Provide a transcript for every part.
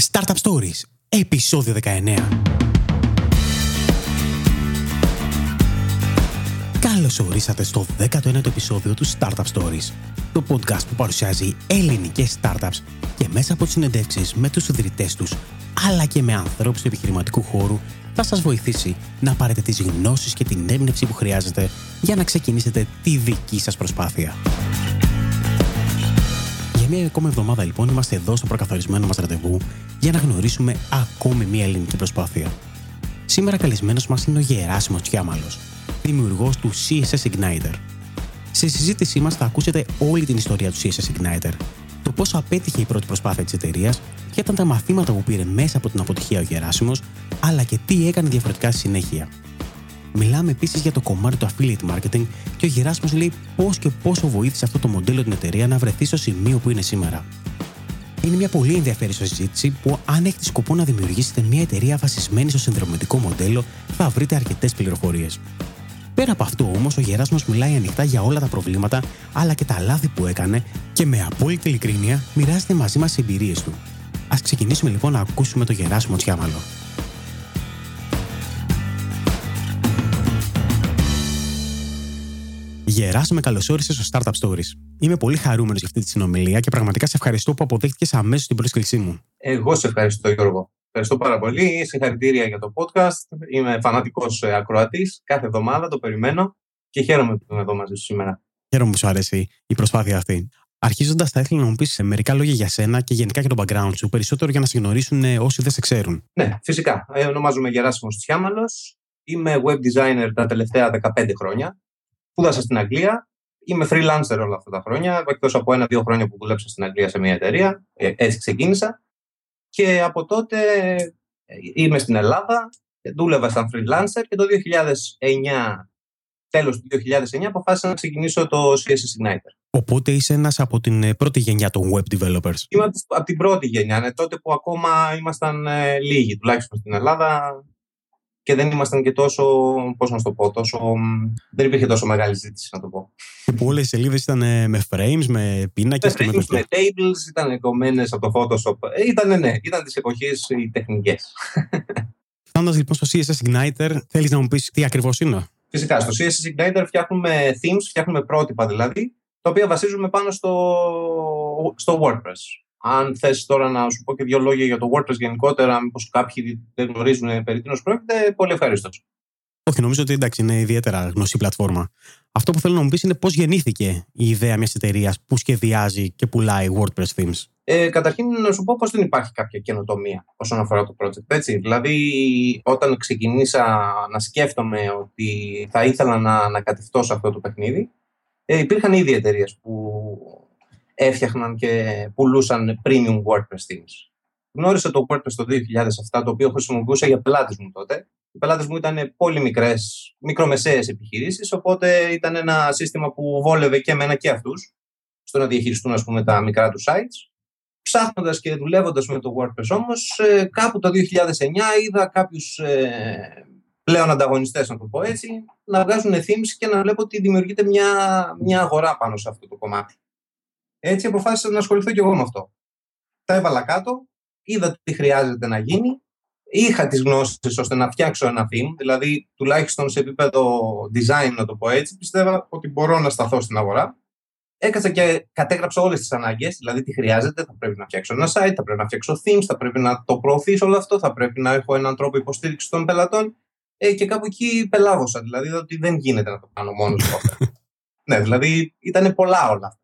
Startup Stories, επεισόδιο 19. Καλώς ορίσατε στο 19ο επεισόδιο του Startup Stories, το podcast που παρουσιάζει ελληνικές startups και μέσα από τις συνεντεύξεις με τους ιδρυτές τους, αλλά και με ανθρώπους του επιχειρηματικού χώρου, θα σας βοηθήσει να πάρετε τις γνώσεις και την έμπνευση που χρειάζεται για να ξεκινήσετε τη δική σας προσπάθεια. Για μια ακόμα εβδομάδα λοιπόν είμαστε εδώ στο προκαθορισμένο μας ραντεβού για να γνωρίσουμε ακόμη μια ελληνική προσπάθεια. Σήμερα καλεσμένος μας είναι ο Γεράσιμος Τσιάμαλος, δημιουργός του CSS Igniter. Στη συζήτησή μας θα ακούσετε όλη την ιστορία του CSS Igniter, το πώς απέτυχε η πρώτη προσπάθεια της εταιρείας, ποια ήταν τα μαθήματα που πήρε μέσα από την αποτυχία ο Γεράσιμος, αλλά και τι έκανε διαφορετικά στη συνέχεια. Μιλάμε επίσης για το κομμάτι του affiliate marketing και ο Γεράσιμο λέει πώς και πόσο βοήθησε αυτό το μοντέλο την εταιρεία να βρεθεί στο σημείο που είναι σήμερα. Είναι μια πολύ ενδιαφέρουσα συζήτηση που, αν έχετε σκοπό να δημιουργήσετε μια εταιρεία βασισμένη στο συνδρομητικό μοντέλο, θα βρείτε αρκετές πληροφορίες. Πέρα από αυτό όμως, ο Γεράσιμο μιλάει ανοιχτά για όλα τα προβλήματα αλλά και τα λάθη που έκανε και με απόλυτη ειλικρίνεια μοιράζεται μαζί μας τις εμπειρίες του. Α ξεκινήσουμε λοιπόν να ακούσουμε το Γεράσιμο Τσιάμαλο. Γεράσιμε, καλώ όρισε στο Startup Stories. Είμαι πολύ χαρούμενος για αυτή τη συνομιλία και πραγματικά σε ευχαριστώ που αποδέχτηκες αμέσως την πρόσκλησή μου. Εγώ σε ευχαριστώ, Γιώργο. Ευχαριστώ πάρα πολύ. Συγχαρητήρια για το podcast. Είμαι φανατικός ακροατής. Κάθε εβδομάδα το περιμένω και χαίρομαι που είμαι εδώ μαζί σου σήμερα. Χαίρομαι που σου αρέσει η προσπάθεια αυτή. Αρχίζοντας, θα ήθελα να μου πεις μερικά λόγια για σένα και γενικά για το background σου, περισσότερο για να σε γνωρίσουν όσοι δεν σε ξέρουν. Ναι, φυσικά. Ε, ονομάζομαι Γεράσιμος Τσιάμαλος. Είμαι web designer τα τελευταία 15 χρόνια. Σπούδασα στην Αγγλία. Είμαι freelancer όλα αυτά τα χρόνια, εκτός από ένα-δύο χρόνια που δούλεψα στην Αγγλία σε μια εταιρεία. Ε, έτσι ξεκίνησα. Και από τότε ε, είμαι στην Ελλάδα, δούλευα σαν freelancer και το 2009, τέλος του 2009, αποφάσισα να ξεκινήσω το CSS Igniter. Οπότε είσαι ένας από την ε, πρώτη γενιά των web developers. Είμαι από την πρώτη γενιά, ναι, τότε που ακόμα ήμασταν λίγοι, τουλάχιστον στην Ελλάδα και δεν ήμασταν και τόσο, πώς να το πω, τόσο, δεν υπήρχε τόσο μεγάλη ζήτηση, να το πω. Και που όλε οι σελίδες ήταν με frames, με πίνακες και με, με tables, ήταν κομμένες από το Photoshop. Ε, ήταν, ναι, ήταν τη εποχή οι τεχνικές. Φτάνοντα λοιπόν στο CSS Igniter, θέλεις να μου πεις τι ακριβώς είναι; Φυσικά, στο CSS Igniter φτιάχνουμε themes, φτιάχνουμε πρότυπα δηλαδή, τα οποία βασίζουμε πάνω στο, στο WordPress. Αν θες τώρα να σου πω και δύο λόγια για το WordPress γενικότερα, μήπως κάποιοι δεν γνωρίζουν περί τίνος πρόκειται, πολύ ευχαριστώ. Όχι, νομίζω ότι εντάξει, είναι ιδιαίτερα γνωστή πλατφόρμα. Αυτό που θέλω να μου πεις είναι πώς γεννήθηκε η ιδέα μιας εταιρείας που σχεδιάζει και πουλάει WordPress themes. Ε, καταρχήν, να σου πω πως δεν υπάρχει κάποια καινοτομία όσον αφορά το project. Έτσι. Δηλαδή, όταν ξεκινήσα να σκέφτομαι ότι θα ήθελα να ανακατευτώ σε αυτό το παιχνίδι, ε, υπήρχαν ήδη εταιρείες που έφτιαχναν και πουλούσαν premium WordPress themes. Γνώρισα το WordPress το 2007, το οποίο χρησιμοποιούσα για πελάτες μου τότε. Οι πελάτες μου ήταν πολύ μικρές, μικρομεσαίες επιχειρήσεις, οπότε ήταν ένα σύστημα που βόλευε και εμένα και αυτούς στο να διαχειριστούν ας πούμε, τα μικρά τους sites. Ψάχνοντας και δουλεύοντας με το WordPress όμως, ε, κάπου το 2009 είδα κάποιους ε, πλέον ανταγωνιστές, να το πω έτσι, να βγάζουν themes και να βλέπω ότι δημιουργείται μια, μια αγορά πάνω σε αυτό το κομμάτι. Έτσι αποφάσισα να ασχοληθώ και εγώ με αυτό. Τα έβαλα κάτω, είδα τι χρειάζεται να γίνει, είχα τις γνώσεις ώστε να φτιάξω ένα theme, δηλαδή τουλάχιστον σε επίπεδο design να το πω έτσι, πιστεύω ότι μπορώ να σταθώ στην αγορά. Έκατσα και κατέγραψα όλες τις ανάγκες, δηλαδή τι χρειάζεται. Θα πρέπει να φτιάξω ένα site, θα πρέπει να φτιάξω themes, θα πρέπει να το προωθήσω όλο αυτό, θα πρέπει να έχω έναν τρόπο υποστήριξης των πελατών. Ε, και κάπου εκεί πελάγωσα. Δηλαδή ότι δεν γίνεται να το κάνω μόνος μου ναι, δηλαδή ήταν πολλά όλα αυτά.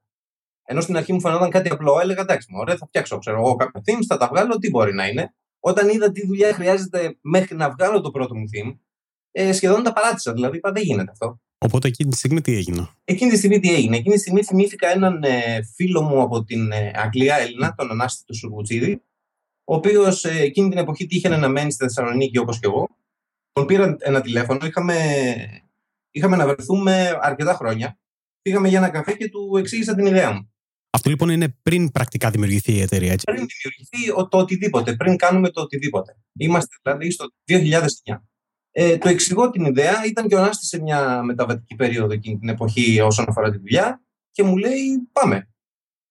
Ενώ στην αρχή μου φαινόταν κάτι απλό, έλεγα εντάξει, ωραία, θα φτιάξω ξέρω, εγώ κάποια themes, θα τα βγάλω, τι μπορεί να είναι. Όταν είδα τι δουλειά χρειάζεται μέχρι να βγάλω το πρώτο μου theme, ε, σχεδόν τα παράτησα. Δηλαδή είπα, δεν γίνεται αυτό. Οπότε εκείνη τη στιγμή τι έγινε; Εκείνη τη στιγμή τι έγινε. Εκείνη τη στιγμή θυμήθηκα έναν ε, φίλο μου από την ε, Αγγλία, Έλληνα, τον Ανάστητο Σουρβουτσίδη, ο οποίος ε, εκείνη την εποχή τύχαινε να μένει στη Θεσσαλονίκη όπως και εγώ. Τον πήρα ένα τηλέφωνο, είχαμε, είχαμε να βρεθούμε αρκετά χρόνια. Πήγαμε για ένα καφέ και του εξήγησα την ιδέα μου. Αυτό λοιπόν είναι πριν πρακτικά δημιουργηθεί η εταιρεία, έτσι. Πριν δημιουργηθεί το οτιδήποτε, πριν κάνουμε το οτιδήποτε. Είμαστε δηλαδή στο 2009. Ε, το εξηγώ την ιδέα, ήταν και ο Νάστης σε μια μεταβατική περίοδο εκείνη την εποχή όσον αφορά τη δουλειά και μου λέει πάμε.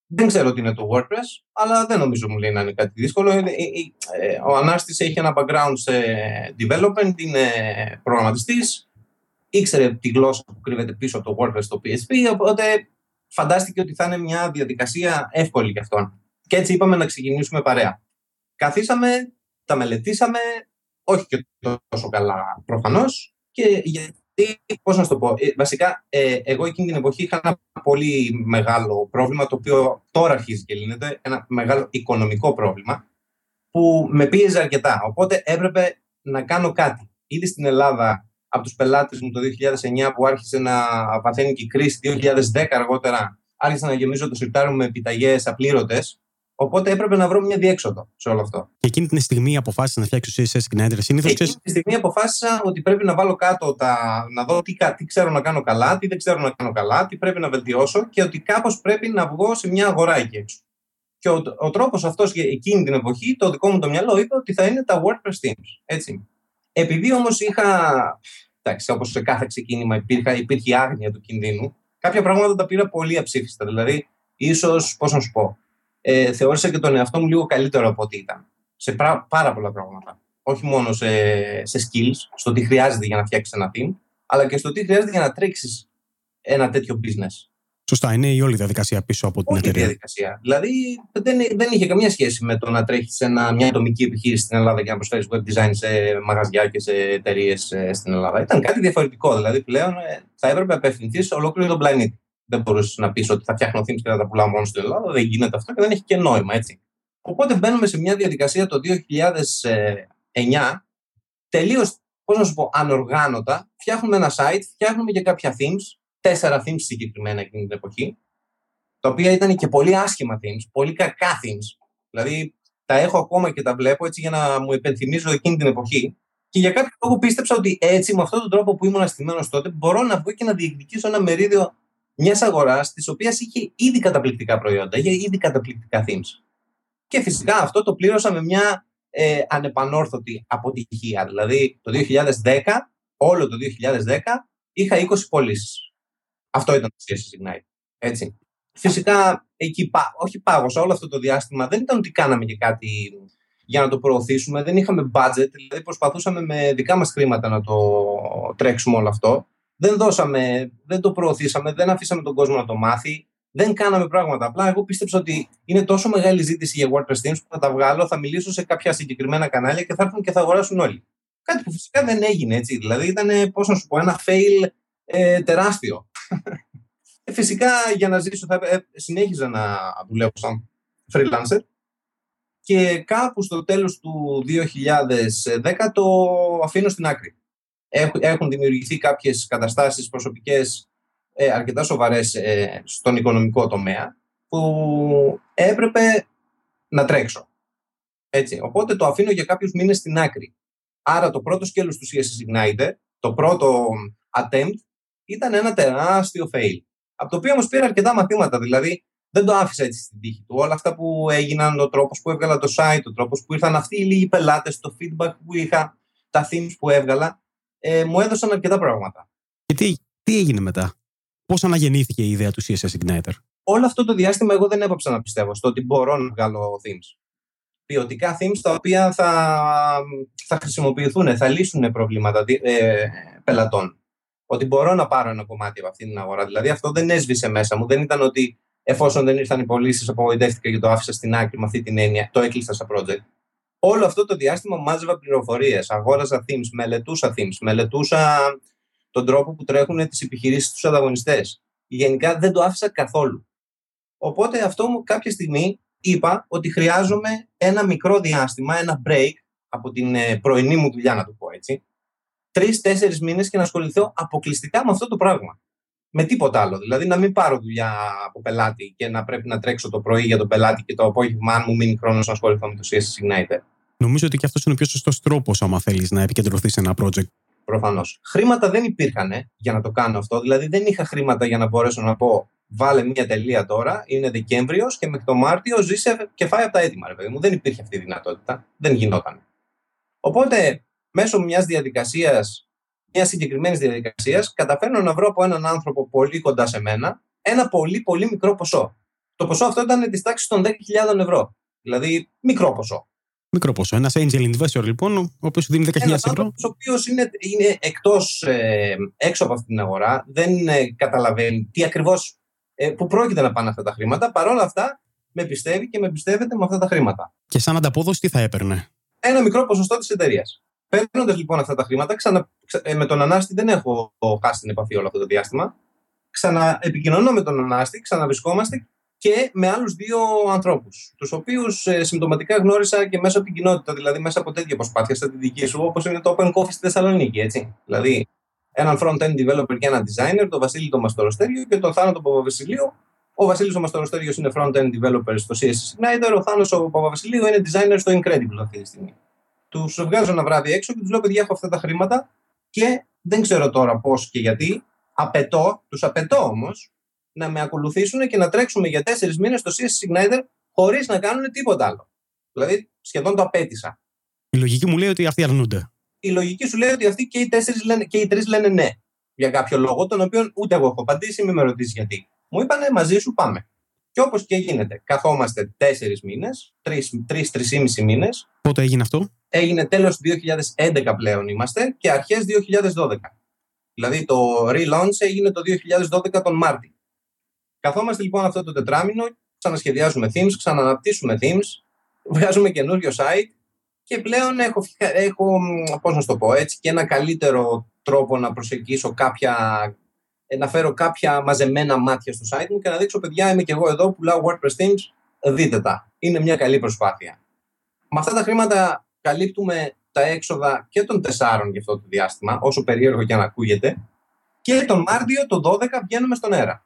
Δεν ξέρω τι είναι το WordPress, αλλά δεν νομίζω μου λέει να είναι κάτι δύσκολο. Ε, ε, ο Ανάστης έχει ένα background σε development, είναι προγραμματιστής, ήξερε τη γλώσσα που κρύβεται πίσω από το WordPress στο PHP, οπότε φαντάστηκε ότι θα είναι μια διαδικασία εύκολη για αυτόν. Και έτσι είπαμε να ξεκινήσουμε παρέα. Καθίσαμε, τα μελετήσαμε, όχι και τόσο καλά προφανώς. Και γιατί, πώς να σου το πω, ε, βασικά ε, εγώ εκείνη την εποχή είχα ένα πολύ μεγάλο πρόβλημα, το οποίο τώρα αρχίζει και λύνεται, ένα μεγάλο οικονομικό πρόβλημα, που με πίεζε αρκετά. Οπότε έπρεπε να κάνω κάτι. Ήδη στην Ελλάδα από τους πελάτες μου το 2009 που άρχισε να παθαίνει και η κρίση, 2010 αργότερα άρχισα να γεμίζω το σιρτάρι με επιταγές απλήρωτες Οπότε έπρεπε να βρω μια διέξοδο σε όλο αυτό. Και εκείνη την στιγμή αποφάσισα να φτιάξω CSS Igniter. Συνήθω Εκείνη τη στιγμή αποφάσισα ότι πρέπει να βάλω κάτω τα. να δω τι, τι ξέρω να κάνω καλά, τι δεν ξέρω να κάνω καλά, τι πρέπει να βελτιώσω και ότι κάπως πρέπει να βγω σε μια αγορά εκεί έξω. Και ο, ο τρόπος αυτός εκείνη την εποχή, το δικό μου το μυαλό είπε ότι θα είναι τα WordPress Teams. Έτσι. Επειδή όμως είχα. Εντάξει, όπως σε κάθε ξεκίνημα υπήρχε, υπήρχε άγνοια του κινδύνου, κάποια πράγματα τα πήρα πολύ αψήφιστα. Δηλαδή, ίσως, πώς να σου πω, ε, θεώρησα και τον εαυτό μου λίγο καλύτερο από ό,τι ήταν. Σε πάρα πολλά πράγματα. Όχι μόνο σε, σε skills, στο τι χρειάζεται για να φτιάξεις ένα team, αλλά και στο τι χρειάζεται για να τρέξεις ένα τέτοιο business. Σωστά, είναι η όλη διαδικασία πίσω από την εταιρεία. εταιρεία. διαδικασία. Δηλαδή δεν, δεν είχε καμία σχέση με το να τρέχεις σε μια ατομική επιχείρηση στην Ελλάδα και να προσφέρεις web design σε μαγαζιά και σε εταιρείες ε, στην Ελλάδα. Ήταν κάτι διαφορετικό. Δηλαδή πλέον ε, θα έπρεπε να απευθυνθείς σε ολόκληρο τον πλανήτη δεν μπορούσες να πεις ότι θα φτιάχνω themes και θα τα πουλάω μόνο στην Ελλάδα. Δεν γίνεται αυτό και δεν έχει και νόημα, έτσι. Οπότε μπαίνουμε σε μια διαδικασία το 2009, τελείως, πώς να σου πω, ανοργάνωτα. Φτιάχνουμε ένα site, φτιάχνουμε και κάποια themes, τέσσερα themes συγκεκριμένα εκείνη την εποχή, τα οποία ήταν και πολύ άσχημα themes, πολύ κακά themes. Δηλαδή, τα έχω ακόμα και τα βλέπω έτσι για να μου επενθυμίζω εκείνη την εποχή. Και για κάποιο λόγο πίστεψα ότι έτσι, με αυτόν τον τρόπο που ήμουν αστημένος τότε, μπορώ να βγω και να διεκδικήσω ένα μερίδιο μιας αγοράς της οποίας είχε ήδη καταπληκτικά προϊόντα, είχε ήδη καταπληκτικά themes. Και φυσικά αυτό το πλήρωσα με μια ε, ανεπανόρθωτη αποτυχία. Δηλαδή το 2010, όλο το 2010, είχα 20 πωλήσεις. Αυτό ήταν το CSS Ignite. Έτσι. Φυσικά, εκεί, όχι πάγωσα όλο αυτό το διάστημα. Δεν ήταν ότι κάναμε και κάτι για να το προωθήσουμε. Δεν είχαμε budget, δηλαδή προσπαθούσαμε με δικά μας χρήματα να το τρέξουμε όλο αυτό δεν δώσαμε, δεν το προωθήσαμε, δεν αφήσαμε τον κόσμο να το μάθει, δεν κάναμε πράγματα. Απλά εγώ πίστεψα ότι είναι τόσο μεγάλη ζήτηση για WordPress Teams που θα τα βγάλω, θα μιλήσω σε κάποια συγκεκριμένα κανάλια και θα έρθουν και θα αγοράσουν όλοι. Κάτι που φυσικά δεν έγινε έτσι. Δηλαδή ήταν, πώς να σου πω, ένα fail ε, τεράστιο. Ε, φυσικά για να ζήσω θα ε, συνέχιζα να δουλεύω σαν freelancer και κάπου στο τέλος του 2010 το αφήνω στην άκρη έχουν δημιουργηθεί κάποιες καταστάσεις προσωπικές ε, αρκετά σοβαρές ε, στον οικονομικό τομέα που έπρεπε να τρέξω. Έτσι. Οπότε το αφήνω για κάποιους μήνες στην άκρη. Άρα το πρώτο σκέλος του CSS Igniter, το πρώτο attempt, ήταν ένα τεράστιο fail. Από το οποίο όμως πήρα αρκετά μαθήματα. Δηλαδή δεν το άφησα έτσι στην τύχη του. Όλα αυτά που έγιναν, ο τρόπος που έβγαλα το site, ο τρόπος που ήρθαν αυτοί οι λίγοι πελάτες, το feedback που είχα, τα themes που έβγαλα, ε, μου έδωσαν αρκετά πράγματα. Και τι, τι έγινε μετά, Πώς αναγεννήθηκε η ιδέα του CSS Igniter; Όλο αυτό το διάστημα εγώ δεν έπαψα να πιστεύω στο ότι μπορώ να βγάλω themes. Ποιοτικά themes τα οποία θα, θα χρησιμοποιηθούν, θα λύσουν προβλήματα ε, πελατών. Ότι μπορώ να πάρω ένα κομμάτι από αυτή την αγορά. Δηλαδή αυτό δεν έσβησε μέσα μου. Δεν ήταν ότι εφόσον δεν ήρθαν οι πωλήσει, απογοητεύτηκα και το άφησα στην άκρη με αυτή την έννοια. Το έκλεισα σαν project όλο αυτό το διάστημα μάζευα πληροφορίες, αγόραζα themes, μελετούσα themes, μελετούσα τον τρόπο που τρέχουν τις επιχειρήσεις τους ανταγωνιστές. Γενικά δεν το άφησα καθόλου. Οπότε αυτό μου κάποια στιγμή είπα ότι χρειάζομαι ένα μικρό διάστημα, ένα break από την ε, πρωινή μου δουλειά, να το πω έτσι. Τρει-τέσσερι μήνες και να ασχοληθώ αποκλειστικά με αυτό το πράγμα. Με τίποτα άλλο. Δηλαδή να μην πάρω δουλειά από πελάτη και να πρέπει να τρέξω το πρωί για τον πελάτη και το απόγευμα, αν μου μείνει χρόνος να ασχοληθώ με το CSS Igniter. Νομίζω ότι και αυτός είναι ο πιο σωστός τρόπος, άμα θέλεις να επικεντρωθείς σε ένα project. Προφανώς. Χρήματα δεν υπήρχαν για να το κάνω αυτό. Δηλαδή, δεν είχα χρήματα για να μπορέσω να πω βάλε μία τελεία τώρα, είναι Δεκέμβριος και μέχρι το Μάρτιο ζήσε και φάει από τα έτοιμα, ρε παιδί μου. Δεν υπήρχε αυτή η δυνατότητα. Δεν γινόταν. Οπότε, μέσω μιας διαδικασίας, μιας συγκεκριμένης διαδικασίας, καταφέρνω να βρω από έναν άνθρωπο πολύ κοντά σε μένα ένα πολύ πολύ μικρό ποσό. Το ποσό αυτό ήταν της τάξης των 10.000 ευρώ. Δηλαδή, μικρό ποσό. Μικρό ποσό. Ένας angel investor, λοιπόν, ο οποίος σου δίνει 10.000 ευρώ. Ο οποίος είναι, είναι εκτός ε, έξω από αυτή την αγορά, δεν ε, καταλαβαίνει τι ακριβώς. Ε, που πρόκειται να πάνε αυτά τα χρήματα. Παρ' όλα αυτά, με πιστεύει και με πιστεύετε με αυτά τα χρήματα. Και σαν ανταπόδοση, τι θα έπαιρνε; Ένα μικρό ποσοστό της εταιρείας. Παίρνοντας λοιπόν αυτά τα χρήματα, ξανα, ε, με τον Ανάστη δεν έχω χάσει την επαφή όλο αυτό το διάστημα. Ξαναεπικοινωνώ με τον Ανάστη, ξαναβρισκόμαστε και με άλλους δύο ανθρώπους, τους οποίους ε, συμπτωματικά γνώρισα και μέσα από την κοινότητα, δηλαδή μέσα από τέτοια προσπάθεια σαν τη δική σου, όπως είναι το Open Coffee στη Θεσσαλονίκη. Έτσι. Δηλαδή, έναν front-end developer και ένα designer, τον Βασίλη τον Μαστοροστέριο και τον Θάνο τον Παπαβασιλείο. Ο Βασίλης ο Μαστοροστέριο είναι front-end developer στο CSS Igniter, ο Θάνος ο Παπαβασιλείο είναι designer στο Incredible αυτή τη στιγμή. Τους βγάζω ένα βράδυ έξω και τους λέω: Παιδιά, έχω αυτά τα χρήματα και δεν ξέρω τώρα πώς και γιατί. Απαιτώ, τους απαιτώ όμως να με ακολουθήσουν και να τρέξουμε για τέσσερις μήνες στο CSS Igniter χωρίς να κάνουν τίποτα άλλο. Δηλαδή, σχεδόν το απέτησα. Η λογική μου λέει ότι αυτοί αρνούνται. Η λογική σου λέει ότι αυτοί και οι, τέσσερις λένε, και οι τρεις λένε ναι. Για κάποιο λόγο, τον οποίο ούτε εγώ έχω απαντήσει, μην με ρωτήσεις γιατί. Μου είπανε μαζί σου πάμε. Και όπως και γίνεται, καθόμαστε τέσσερις μήνες, τρει-τρει-τρει μήνες. Πότε έγινε αυτό; Έγινε τέλος 2011 πλέον είμαστε και αρχές 2012. Δηλαδή το relaunch έγινε το 2012 τον Μάρτιο. Καθόμαστε λοιπόν αυτό το τετράμινο, ξανασχεδιάζουμε themes, ξαναναπτύσσουμε themes, βγάζουμε καινούριο site και πλέον έχω, έχω πώς να το πω έτσι, και ένα καλύτερο τρόπο να προσεγγίσω κάποια, να φέρω κάποια μαζεμένα μάτια στο site μου και να δείξω παιδιά είμαι και εγώ εδώ, πουλάω WordPress themes, δείτε τα. Είναι μια καλή προσπάθεια. Με αυτά τα χρήματα καλύπτουμε τα έξοδα και των τεσσάρων για αυτό το διάστημα, όσο περίεργο και αν ακούγεται, και τον Μάρτιο, το 12, βγαίνουμε στον αέρα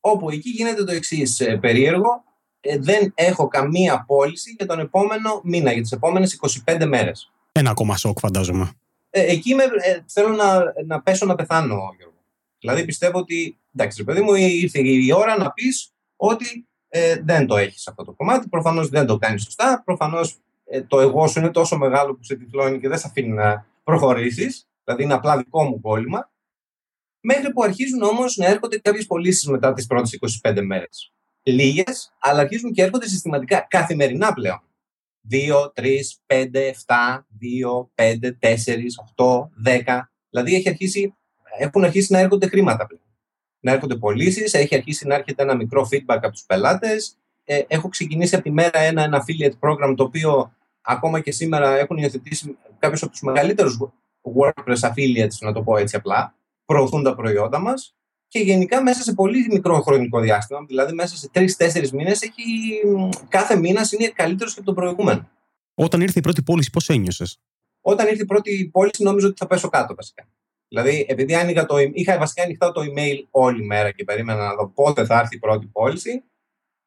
όπου εκεί γίνεται το εξής ε, περίεργο. Ε, δεν έχω καμία πώληση για τον επόμενο μήνα, για τις επόμενες 25 μέρες. Ένα ακόμα σοκ, φαντάζομαι. Ε, εκεί με, ε, θέλω να, να πέσω να πεθάνω, Γιώργο. Δηλαδή πιστεύω ότι, εντάξει, ρε παιδί μου, ήρθε η ώρα να πεις ότι ε, δεν το έχεις αυτό το κομμάτι. Προφανώς δεν το κάνεις σωστά. Προφανώς ε, το εγώ σου είναι τόσο μεγάλο που σε τυφλώνει και δεν σε αφήνει να προχωρήσεις. Δηλαδή είναι απλά δικό μου κόλλημα. Μέχρι που αρχίζουν όμως να έρχονται κάποιες πωλήσεις μετά τις πρώτες 25 μέρες. Λίγες, αλλά αρχίζουν και έρχονται συστηματικά, καθημερινά πλέον. 2, 3, 5, 7, 2, 5, 4, 8, 10. Δηλαδή έχει αρχίσει, έχουν αρχίσει να έρχονται χρήματα πλέον. Να έρχονται πωλήσεις, έχει αρχίσει να έρχεται ένα μικρό feedback από τους πελάτες. Ε, έχω ξεκινήσει από τη μέρα ένα, ένα affiliate program το οποίο ακόμα και σήμερα έχουν υιοθετήσει κάποιους από τους μεγαλύτερους WordPress affiliates, να το πω έτσι απλά προωθούν τα προϊόντα μας και γενικά μέσα σε πολύ μικρό χρονικό διάστημα, δηλαδή μέσα σε τρει-τέσσερι μήνες, κάθε μήνας είναι καλύτερος και από τον προηγούμενο. Όταν ήρθε η πρώτη πώληση, πώς ένιωσες; Όταν ήρθε η πρώτη πώληση, νόμιζα ότι θα πέσω κάτω βασικά. Δηλαδή, επειδή άνοιγα το, είχα βασικά ανοιχτά το email όλη μέρα και περίμενα να δω πότε θα έρθει η πρώτη πώληση.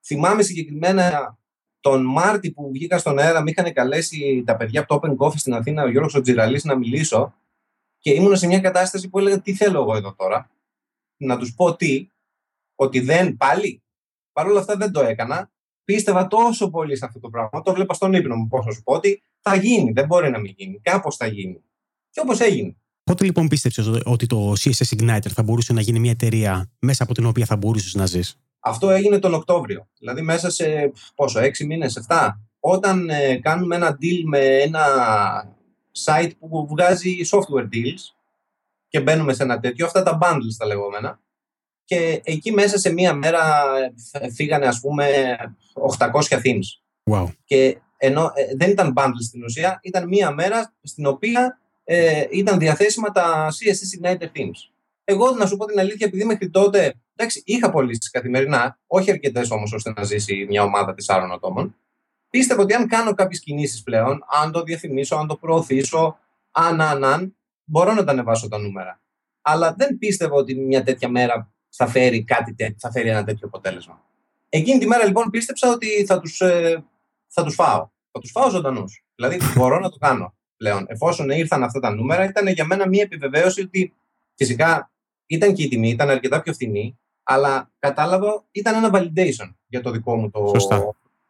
Θυμάμαι συγκεκριμένα τον Μάρτι που βγήκα στον αέρα, με είχαν καλέσει τα παιδιά από το Open Coffee στην Αθήνα, ο Γιώργος Τζιραλής, να μιλήσω και ήμουν σε μια κατάσταση που έλεγα τι θέλω εγώ εδώ τώρα; Να τους πω τι, ότι δεν πάλι; Παρ' όλα αυτά δεν το έκανα. Πίστευα τόσο πολύ σε αυτό το πράγμα. Το βλέπα στον ύπνο μου πώς να σου πω ότι θα γίνει. Δεν μπορεί να μην γίνει. Κάπως θα γίνει. Και όπως έγινε. Πότε λοιπόν πίστεψες ότι το CSS Igniter θα μπορούσε να γίνει μια εταιρεία μέσα από την οποία θα μπορούσες να ζεις; Αυτό έγινε τον Οκτώβριο. Δηλαδή μέσα σε πόσο, έξι μήνες, 7. Όταν ε, κάνουμε ένα deal με ένα site που βγάζει software deals και μπαίνουμε σε ένα τέτοιο, αυτά τα bundles τα λεγόμενα. Και εκεί μέσα σε μία μέρα ε, φύγανε ας πούμε 800 themes. Wow. Και ενώ ε, δεν ήταν bundles στην ουσία, ήταν μία μέρα στην οποία ε, ήταν διαθέσιμα τα CSS Igniter themes. Εγώ να σου πω την αλήθεια, επειδή μέχρι τότε εντάξει, είχα πωλήσει καθημερινά, όχι αρκετές όμως ώστε να ζήσει μια ομάδα τεσσάρων ατόμων, πίστευα ότι αν κάνω κάποιες κινήσεις πλέον, αν το διαφημίσω, αν το προωθήσω, αν, αν, αν, μπορώ να τα ανεβάσω τα νούμερα. Αλλά δεν πίστευα ότι μια τέτοια μέρα θα φέρει, κάτι τέτοιο, θα φέρει ένα τέτοιο αποτέλεσμα. Εκείνη τη μέρα λοιπόν πίστεψα ότι θα τους ε, θα τους φάω. Θα τους φάω ζωντανούς. Δηλαδή μπορώ να το κάνω πλέον. Εφόσον ήρθαν αυτά τα νούμερα, ήταν για μένα μια επιβεβαίωση ότι φυσικά ήταν και η τιμή, ήταν αρκετά πιο φθηνή, αλλά κατάλαβα ήταν ένα validation για το δικό μου το,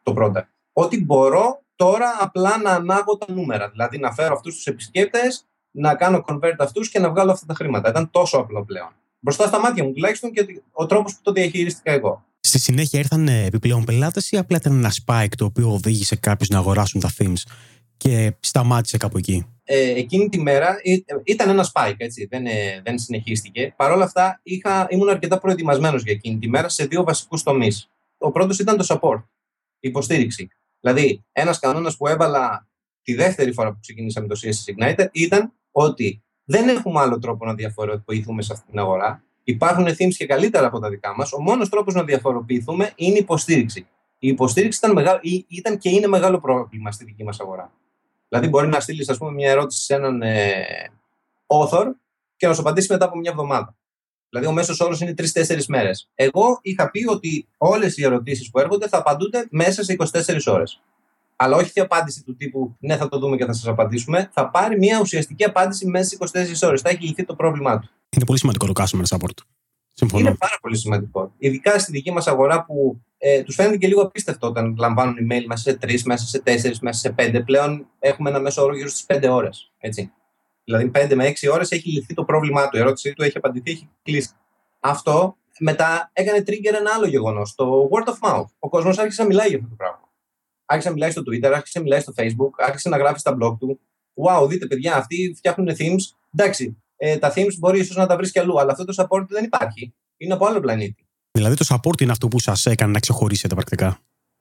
το product ότι μπορώ τώρα απλά να ανάγω τα νούμερα. Δηλαδή να φέρω αυτούς τους επισκέπτες, να κάνω convert αυτούς και να βγάλω αυτά τα χρήματα. Ήταν τόσο απλό πλέον. Μπροστά στα μάτια μου τουλάχιστον και ο τρόπος που το διαχειρίστηκα εγώ. Στη συνέχεια ήρθαν επιπλέον πελάτες ή απλά ήταν ένα spike το οποίο οδήγησε κάποιους να αγοράσουν τα themes; Και σταμάτησε κάπου εκεί. Ε, εκείνη τη μέρα ήταν ένα spike, έτσι, δεν, ε, δεν συνεχίστηκε. Παρ' όλα αυτά είχα, ήμουν αρκετά προετοιμασμένος για εκείνη τη μέρα σε δύο βασικούς τομείς. Ο πρώτος ήταν το support, η υποστήριξη. Δηλαδή, ένας κανόνας που έβαλα τη δεύτερη φορά που ξεκινήσαμε το CSS Igniter ήταν ότι δεν έχουμε άλλο τρόπο να διαφοροποιηθούμε σε αυτή την αγορά. Υπάρχουν themes και καλύτερα από τα δικά μας. Ο μόνος τρόπος να διαφοροποιηθούμε είναι η υποστήριξη. Η υποστήριξη ήταν, μεγάλο, ήταν και είναι μεγάλο πρόβλημα στη δική μας αγορά. Δηλαδή, μπορεί να στείλεις μια ερώτηση σε έναν ε, author και να σου απαντήσει μετά από μια εβδομάδα. Δηλαδή, ο μέσος όρος είναι τρει-τέσσερι μέρες. Εγώ είχα πει ότι όλες οι ερωτήσεις που έρχονται θα απαντούνται μέσα σε 24 ώρες. Αλλά όχι η απάντηση του τύπου Ναι, θα το δούμε και θα σας απαντήσουμε. Θα πάρει μια ουσιαστική απάντηση μέσα σε 24 ώρες. Θα έχει λυθεί το πρόβλημά του. Είναι πολύ σημαντικό το customer support. Συμφωνώ. Είναι πάρα πολύ σημαντικό. Ειδικά στη δική μας αγορά που ε, τους φαίνεται και λίγο απίστευτο όταν λαμβάνουν email μέσα σε τρεις, μέσα σε τέσσερις, μέσα σε πέντε. Πλέον έχουμε ένα μέσο όρο γύρω στις πέντε ώρες. Δηλαδή, πέντε με έξι ώρες έχει λυθεί το πρόβλημά του. Η ερώτησή του έχει απαντηθεί, έχει κλείσει. Αυτό μετά έκανε trigger ένα άλλο γεγονός. Το word of mouth. Ο κόσμος άρχισε να μιλάει για αυτό το πράγμα. Άρχισε να μιλάει στο Twitter, άρχισε να μιλάει στο Facebook, άρχισε να γράφει στα blog του. Wow, δείτε παιδιά, αυτοί φτιάχνουν themes. Εντάξει, ε, τα themes μπορεί ίσως να τα βρεις κι αλλού, αλλά αυτό το support δεν υπάρχει. Είναι από άλλο πλανήτη. Δηλαδή το support είναι αυτό που σας έκανε να ξεχωρίσετε πρακτικά;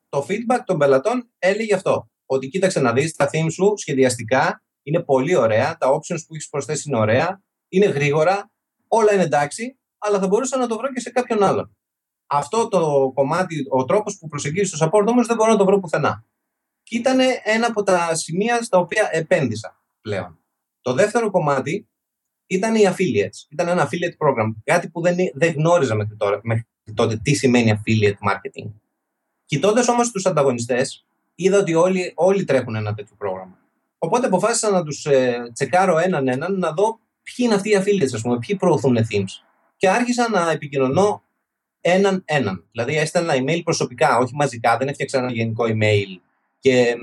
Το feedback των πελατών έλεγε αυτό. Ότι κοίταξε να δεις τα themes σου σχεδιαστικά είναι πολύ ωραία, τα options που έχεις προσθέσει είναι ωραία, είναι γρήγορα, όλα είναι εντάξει, αλλά θα μπορούσα να το βρω και σε κάποιον άλλον. Αυτό το κομμάτι, ο τρόπος που προσεγγίζει το support όμως δεν μπορώ να το βρω πουθενά. Και ήταν ένα από τα σημεία στα οποία επένδυσα πλέον. Το δεύτερο κομμάτι ήταν οι affiliates. Ήταν ένα affiliate program. Κάτι που δεν, δεν γνώριζα μέχρι, τώρα, μέχρι τότε τι σημαίνει affiliate marketing. Κοιτώντας όμως τους ανταγωνιστές, είδα ότι όλοι, όλοι τρέχουν ένα τέτοιο πρόγραμμα. Οπότε αποφάσισα να τους ε, τσεκάρω έναν έναν, να δω ποιοι είναι αυτοί οι affiliates, ας πούμε, ποιοι προωθούν themes. Και άρχισα να επικοινωνώ έναν έναν. Δηλαδή έστελνα email προσωπικά, όχι μαζικά, δεν έφτιαξα ένα γενικό email και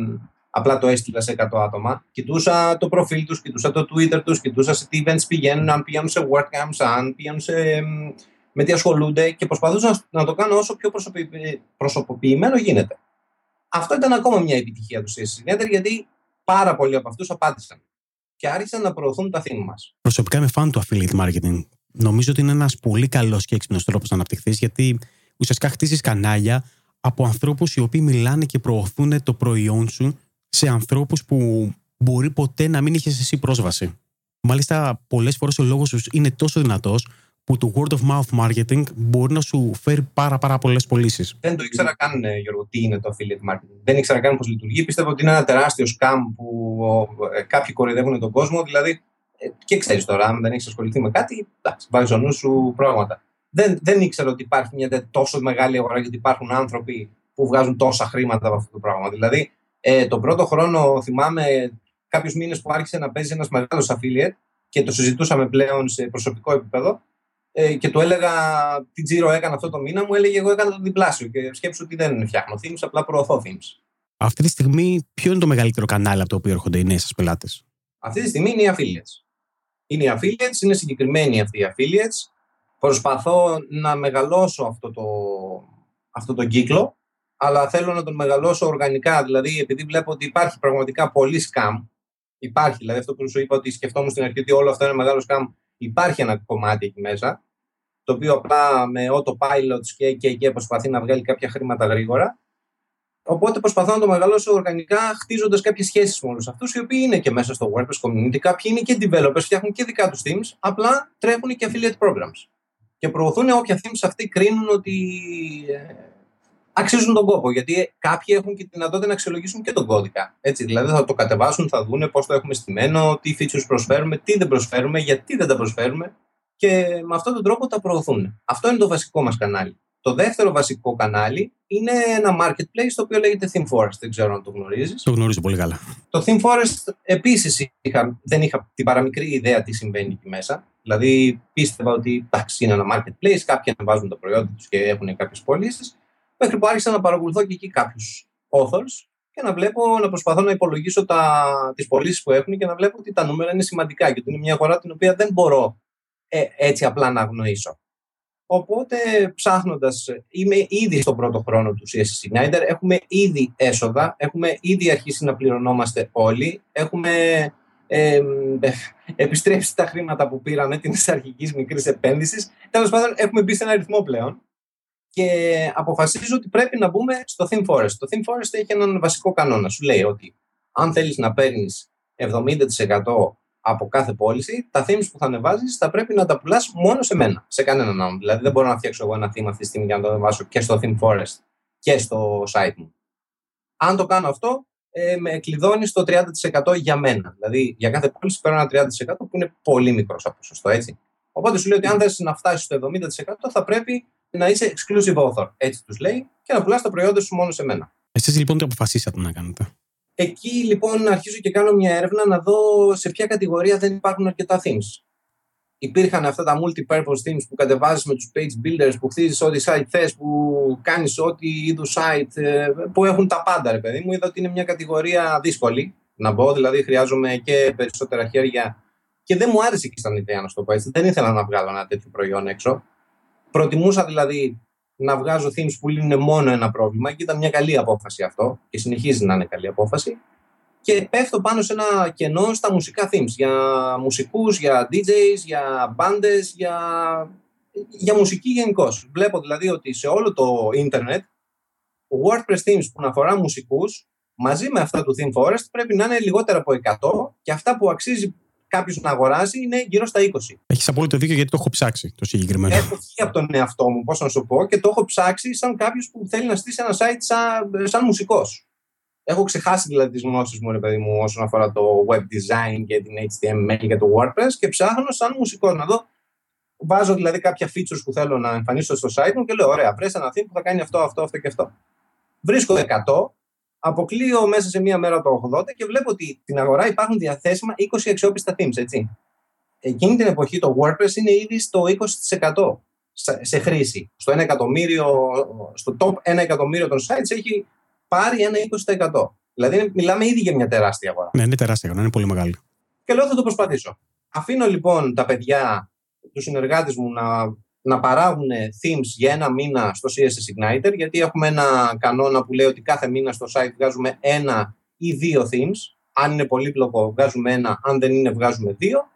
απλά το έστειλα σε 100 άτομα. Κοιτούσα το προφίλ τους, κοιτούσα το Twitter τους, κοιτούσα σε τι events πηγαίνουν, αν πηγαίνουν σε WordCamps, αν πηγαίνουν σε, με τι ασχολούνται και προσπαθούσα να το κάνω όσο πιο προσωποποιημένο γίνεται. Αυτό ήταν ακόμα μια επιτυχία του CSS γιατί πάρα πολλοί από αυτούς απάντησαν και άρχισαν να προωθούν τα θύμα μας. Προσωπικά είμαι φαν του affiliate marketing. Νομίζω ότι είναι ένας πολύ καλός και έξυπνος τρόπος να αναπτυχθείς, γιατί ουσιαστικά χτίζεις κανάλια από ανθρώπους οι οποίοι μιλάνε και προωθούν το προϊόν σου σε ανθρώπους που μπορεί ποτέ να μην είχες εσύ πρόσβαση. Μάλιστα, πολλές φορές ο λόγος τους είναι τόσο δυνατός που το word of mouth marketing μπορεί να σου φέρει πάρα, πάρα πολλές πωλήσεις. Δεν το ήξερα καν, ε, Γιώργο, τι είναι το affiliate marketing. Δεν ήξερα καν πώς λειτουργεί. Πίστευα ότι είναι ένα τεράστιο scam που ε, κάποιοι κοροϊδεύουν τον κόσμο. Δηλαδή, ε, και ξέρεις τώρα, αν δεν έχεις ασχοληθεί με κάτι, βάζεις ο νου σου πράγματα. Δεν, δεν ήξερα ότι υπάρχει μια τόσο μεγάλη αγορά γιατί υπάρχουν άνθρωποι που βγάζουν τόσα χρήματα από αυτό το πράγμα. Δηλαδή, ε, τον πρώτο χρόνο θυμάμαι κάποιους μήνες που άρχισε να παίζει ένας μεγάλος affiliate και το συζητούσαμε πλέον σε προσωπικό επίπεδο ε, και του έλεγα τι τζίρο έκανα αυτό το μήνα, μου έλεγε εγώ έκανα το διπλάσιο και σκέψου ότι δεν φτιάχνω themes, απλά προωθώ themes. Αυτή τη στιγμή ποιο είναι το μεγαλύτερο κανάλι από το οποίο έρχονται οι νέοι σας πελάτες; Αυτή τη στιγμή είναι οι affiliates. Είναι οι affiliates, είναι συγκεκριμένοι αυτοί οι affiliates. Προσπαθώ να μεγαλώσω αυτό το, αυτό το κύκλο, αλλά θέλω να τον μεγαλώσω οργανικά. Δηλαδή, επειδή βλέπω ότι υπάρχει πραγματικά πολύ scam, υπάρχει, δηλαδή αυτό που σου είπα ότι σκεφτόμουν στην αρχή ότι όλο αυτό είναι μεγάλο scam, υπάρχει ένα κομμάτι εκεί μέσα, το οποίο απλά με autopilot και, και, και προσπαθεί να βγάλει κάποια χρήματα γρήγορα. Οπότε προσπαθώ να το μεγαλώσω οργανικά, χτίζοντας κάποιες σχέσεις με όλους αυτούς, οι οποίοι είναι και μέσα στο WordPress community. Κάποιοι είναι και developers, φτιάχνουν και δικά τους themes, απλά τρέχουν και affiliate programs. Και προωθούν όποια themes αυτοί κρίνουν ότι ε, αξίζουν τον κόπο. Γιατί κάποιοι έχουν και τη δυνατότητα να αξιολογήσουν και τον κώδικα. Έτσι, δηλαδή θα το κατεβάσουν, θα δούνε πώς το έχουμε στημένο, τι features προσφέρουμε, τι δεν προσφέρουμε, γιατί δεν τα προσφέρουμε. Και με αυτόν τον τρόπο τα προωθούν. Αυτό είναι το βασικό μας κανάλι. Το δεύτερο βασικό κανάλι είναι ένα marketplace το οποίο λέγεται Theme Forest. Δεν ξέρω αν το γνωρίζεις. Το γνωρίζω πολύ καλά. Το Theme Forest επίση δεν είχα την παραμικρή ιδέα τι συμβαίνει εκεί μέσα. Δηλαδή πίστευα ότι εντάξει, είναι ένα marketplace, κάποιοι ανεβάζουν τα προϊόντα τους και έχουν κάποιες πωλήσεις. Μέχρι που άρχισα να παρακολουθώ και εκεί κάποιους authors και να βλέπω, να προσπαθώ να υπολογίσω τις πωλήσεις που έχουν και να βλέπω ότι τα νούμερα είναι σημαντικά και ότι είναι μια αγορά την οποία δεν μπορώ ε, έτσι απλά να αγνοήσω. Οπότε ψάχνοντας, είμαι ήδη στον πρώτο χρόνο του CSS Igniter, έχουμε ήδη έσοδα, έχουμε ήδη αρχίσει να πληρωνόμαστε όλοι, έχουμε ε, επιστρέψει τα χρήματα που πήραμε την αρχικής μικρής επένδυσης. Τέλος πάντων, έχουμε μπει σε ένα ρυθμό πλέον και αποφασίζω ότι πρέπει να μπούμε στο Theme Forest. Το Theme Forest έχει έναν βασικό κανόνα. Σου λέει ότι αν θέλεις να παίρνεις 70% από κάθε πώληση, τα themes που θα ανεβάζεις θα πρέπει να τα πουλάς μόνο σε μένα, σε κανέναν άλλον. Δηλαδή, δεν μπορώ να φτιάξω εγώ ένα theme αυτή τη στιγμή για να το ανεβάσω και στο Theme Forest και στο site μου. Αν το κάνω αυτό, ε, με κλειδώνει στο 30% για μένα. Δηλαδή, για κάθε πώληση παίρνω ένα 30% που είναι πολύ μικρός σαν ποσοστό, έτσι. Οπότε σου λέει ότι αν θες να φτάσεις στο 70%, θα πρέπει να είσαι exclusive author. Έτσι τους λέει και να πουλάς τα προϊόντα σου μόνο σε μένα. Εσείς λοιπόν τι αποφασίσατε να κάνετε; Εκεί λοιπόν αρχίζω και κάνω μια έρευνα να δω σε ποια κατηγορία δεν υπάρχουν αρκετά themes. Υπήρχαν αυτά τα multi-purpose themes που κατεβάζεις με τους page builders, που χτίζεις ό,τι site θες, που κάνεις ό,τι είδους site, ε, που έχουν τα πάντα ρε παιδί μου. Είδα ότι είναι μια κατηγορία δύσκολη να μπω, δηλαδή χρειάζομαι και περισσότερα χέρια και δεν μου άρεσε και σαν ιδέα να στο πω έτσι. Δεν ήθελα να βγάλω ένα τέτοιο προϊόν έξω. Προτιμούσα δηλαδή να βγάζω themes που λύνουν μόνο ένα πρόβλημα και ήταν μια καλή απόφαση αυτό και συνεχίζει να είναι καλή απόφαση. Και πέφτω πάνω σε ένα κενό στα μουσικά themes, για μουσικούς, για DJs, για μπάντες, για, για μουσική γενικώ. Βλέπω δηλαδή ότι σε όλο το ίντερνετ WordPress themes που αφορά μουσικούς μαζί με αυτά του Theme Forest πρέπει να είναι λιγότερα από 100 και αυτά που αξίζει κάποιος να αγοράσει είναι γύρω στα 20. Έχεις απόλυτο δίκιο γιατί το έχω ψάξει το συγκεκριμένο. Έχω βγει από τον εαυτό μου, πώς να σου πω, και το έχω ψάξει σαν κάποιος που θέλει να στήσει ένα site σαν, σαν μουσικός. Έχω ξεχάσει δηλαδή τις γνώσεις μου, ρε παιδί μου, όσον αφορά το web design και την HTML και το WordPress και ψάχνω σαν μουσικός να δω. Βάζω δηλαδή κάποια features που θέλω να εμφανίσω στο site μου και λέω: Ωραία, βρες ένα theme που θα κάνει αυτό, αυτό, αυτό και αυτό. Βρίσκω 100 αποκλείω μέσα σε μία μέρα το 80 και βλέπω ότι στην αγορά υπάρχουν διαθέσιμα 20 αξιόπιστα themes, έτσι. Εκείνη την εποχή το WordPress είναι ήδη στο 20% σε χρήση. Στο, 1 εκατομμύριο, στο top 1 εκατομμύριο των sites έχει πάρει ένα 20%. Δηλαδή μιλάμε ήδη για μια τεράστια αγορά. Ναι, είναι τεράστια αγορά, είναι πολύ μεγάλη. Και λέω θα το προσπαθήσω. Αφήνω λοιπόν τα παιδιά, τους συνεργάτες μου να να παράγουν themes για ένα μήνα στο CSS Igniter, γιατί έχουμε ένα κανόνα που λέει ότι κάθε μήνα στο site βγάζουμε ένα ή δύο themes. Αν είναι πολύπλοκο, βγάζουμε ένα, αν δεν είναι, βγάζουμε δύο.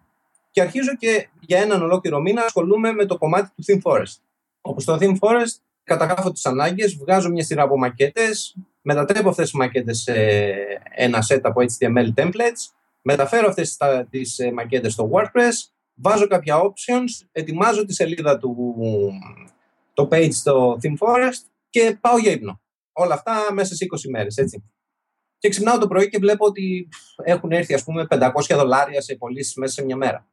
Και αρχίζω και για έναν ολόκληρο μήνα ασχολούμαι με το κομμάτι του Theme Forest. Όπου στο Theme Forest καταγράφω τις ανάγκες, βγάζω μια σειρά από μακέτες, μετατρέπω αυτές τις μακέτες σε ένα set από HTML templates, μεταφέρω αυτές τις μακέτες στο WordPress, βάζω κάποια options, ετοιμάζω τη σελίδα του το page στο Theme Forest και πάω για ύπνο. Όλα αυτά μέσα σε 20 μέρες, έτσι. Και ξυπνάω το πρωί και βλέπω ότι έχουν έρθει, ας πούμε, 500 δολάρια σε πωλήσεις μέσα σε μια μέρα.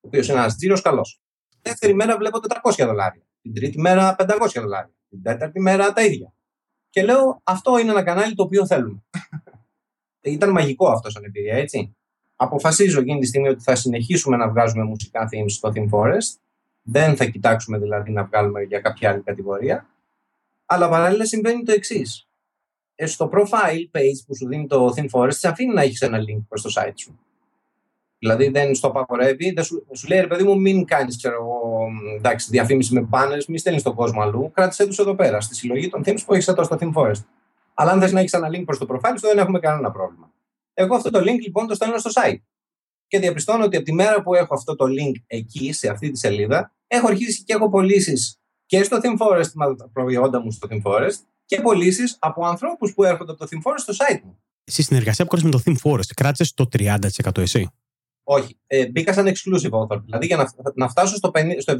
Ο οποίος είναι ένας τζίρος καλός. Την δεύτερη μέρα βλέπω 400 δολάρια. Την τρίτη μέρα 500 δολάρια. Την τέταρτη μέρα τα ίδια. Και λέω, αυτό είναι ένα κανάλι το οποίο θέλουμε. Ήταν μαγικό αυτό σαν εμπειρία, έτσι αποφασίζω εκείνη τη στιγμή ότι θα συνεχίσουμε να βγάζουμε μουσικά themes στο Theme Forest. Δεν θα κοιτάξουμε δηλαδή να βγάλουμε για κάποια άλλη κατηγορία. Αλλά παράλληλα συμβαίνει το εξής. Ε, στο profile page που σου δίνει το Theme Forest, σε αφήνει να έχεις ένα link προς το site σου. Δηλαδή δεν στο απαγορεύει, δεν σου, σου λέει ρε παιδί μου, μην κάνεις διαφήμιση με banners, μην στέλνεις τον κόσμο αλλού. Κράτησε τους εδώ πέρα, στη συλλογή των themes που έχεις εδώ στο Theme Forest. Αλλά αν θες να έχεις ένα link προς το profile σου, δεν έχουμε κανένα πρόβλημα. Εγώ αυτό το link λοιπόν το στέλνω στο site. Και διαπιστώνω ότι από τη μέρα που έχω αυτό το link εκεί, σε αυτή τη σελίδα, έχω αρχίσει και έχω πωλήσεις και στο Theme Forest με τα προϊόντα μου στο Theme Forest και πωλήσεις από ανθρώπους που έρχονται από το Theme Forest στο site μου. Στη συνεργασία που με το Theme Forest, κράτησες το 30% εσύ; Όχι. Ε, μπήκα σαν exclusive author. Δηλαδή για να, να φτάσω στο, 50, στο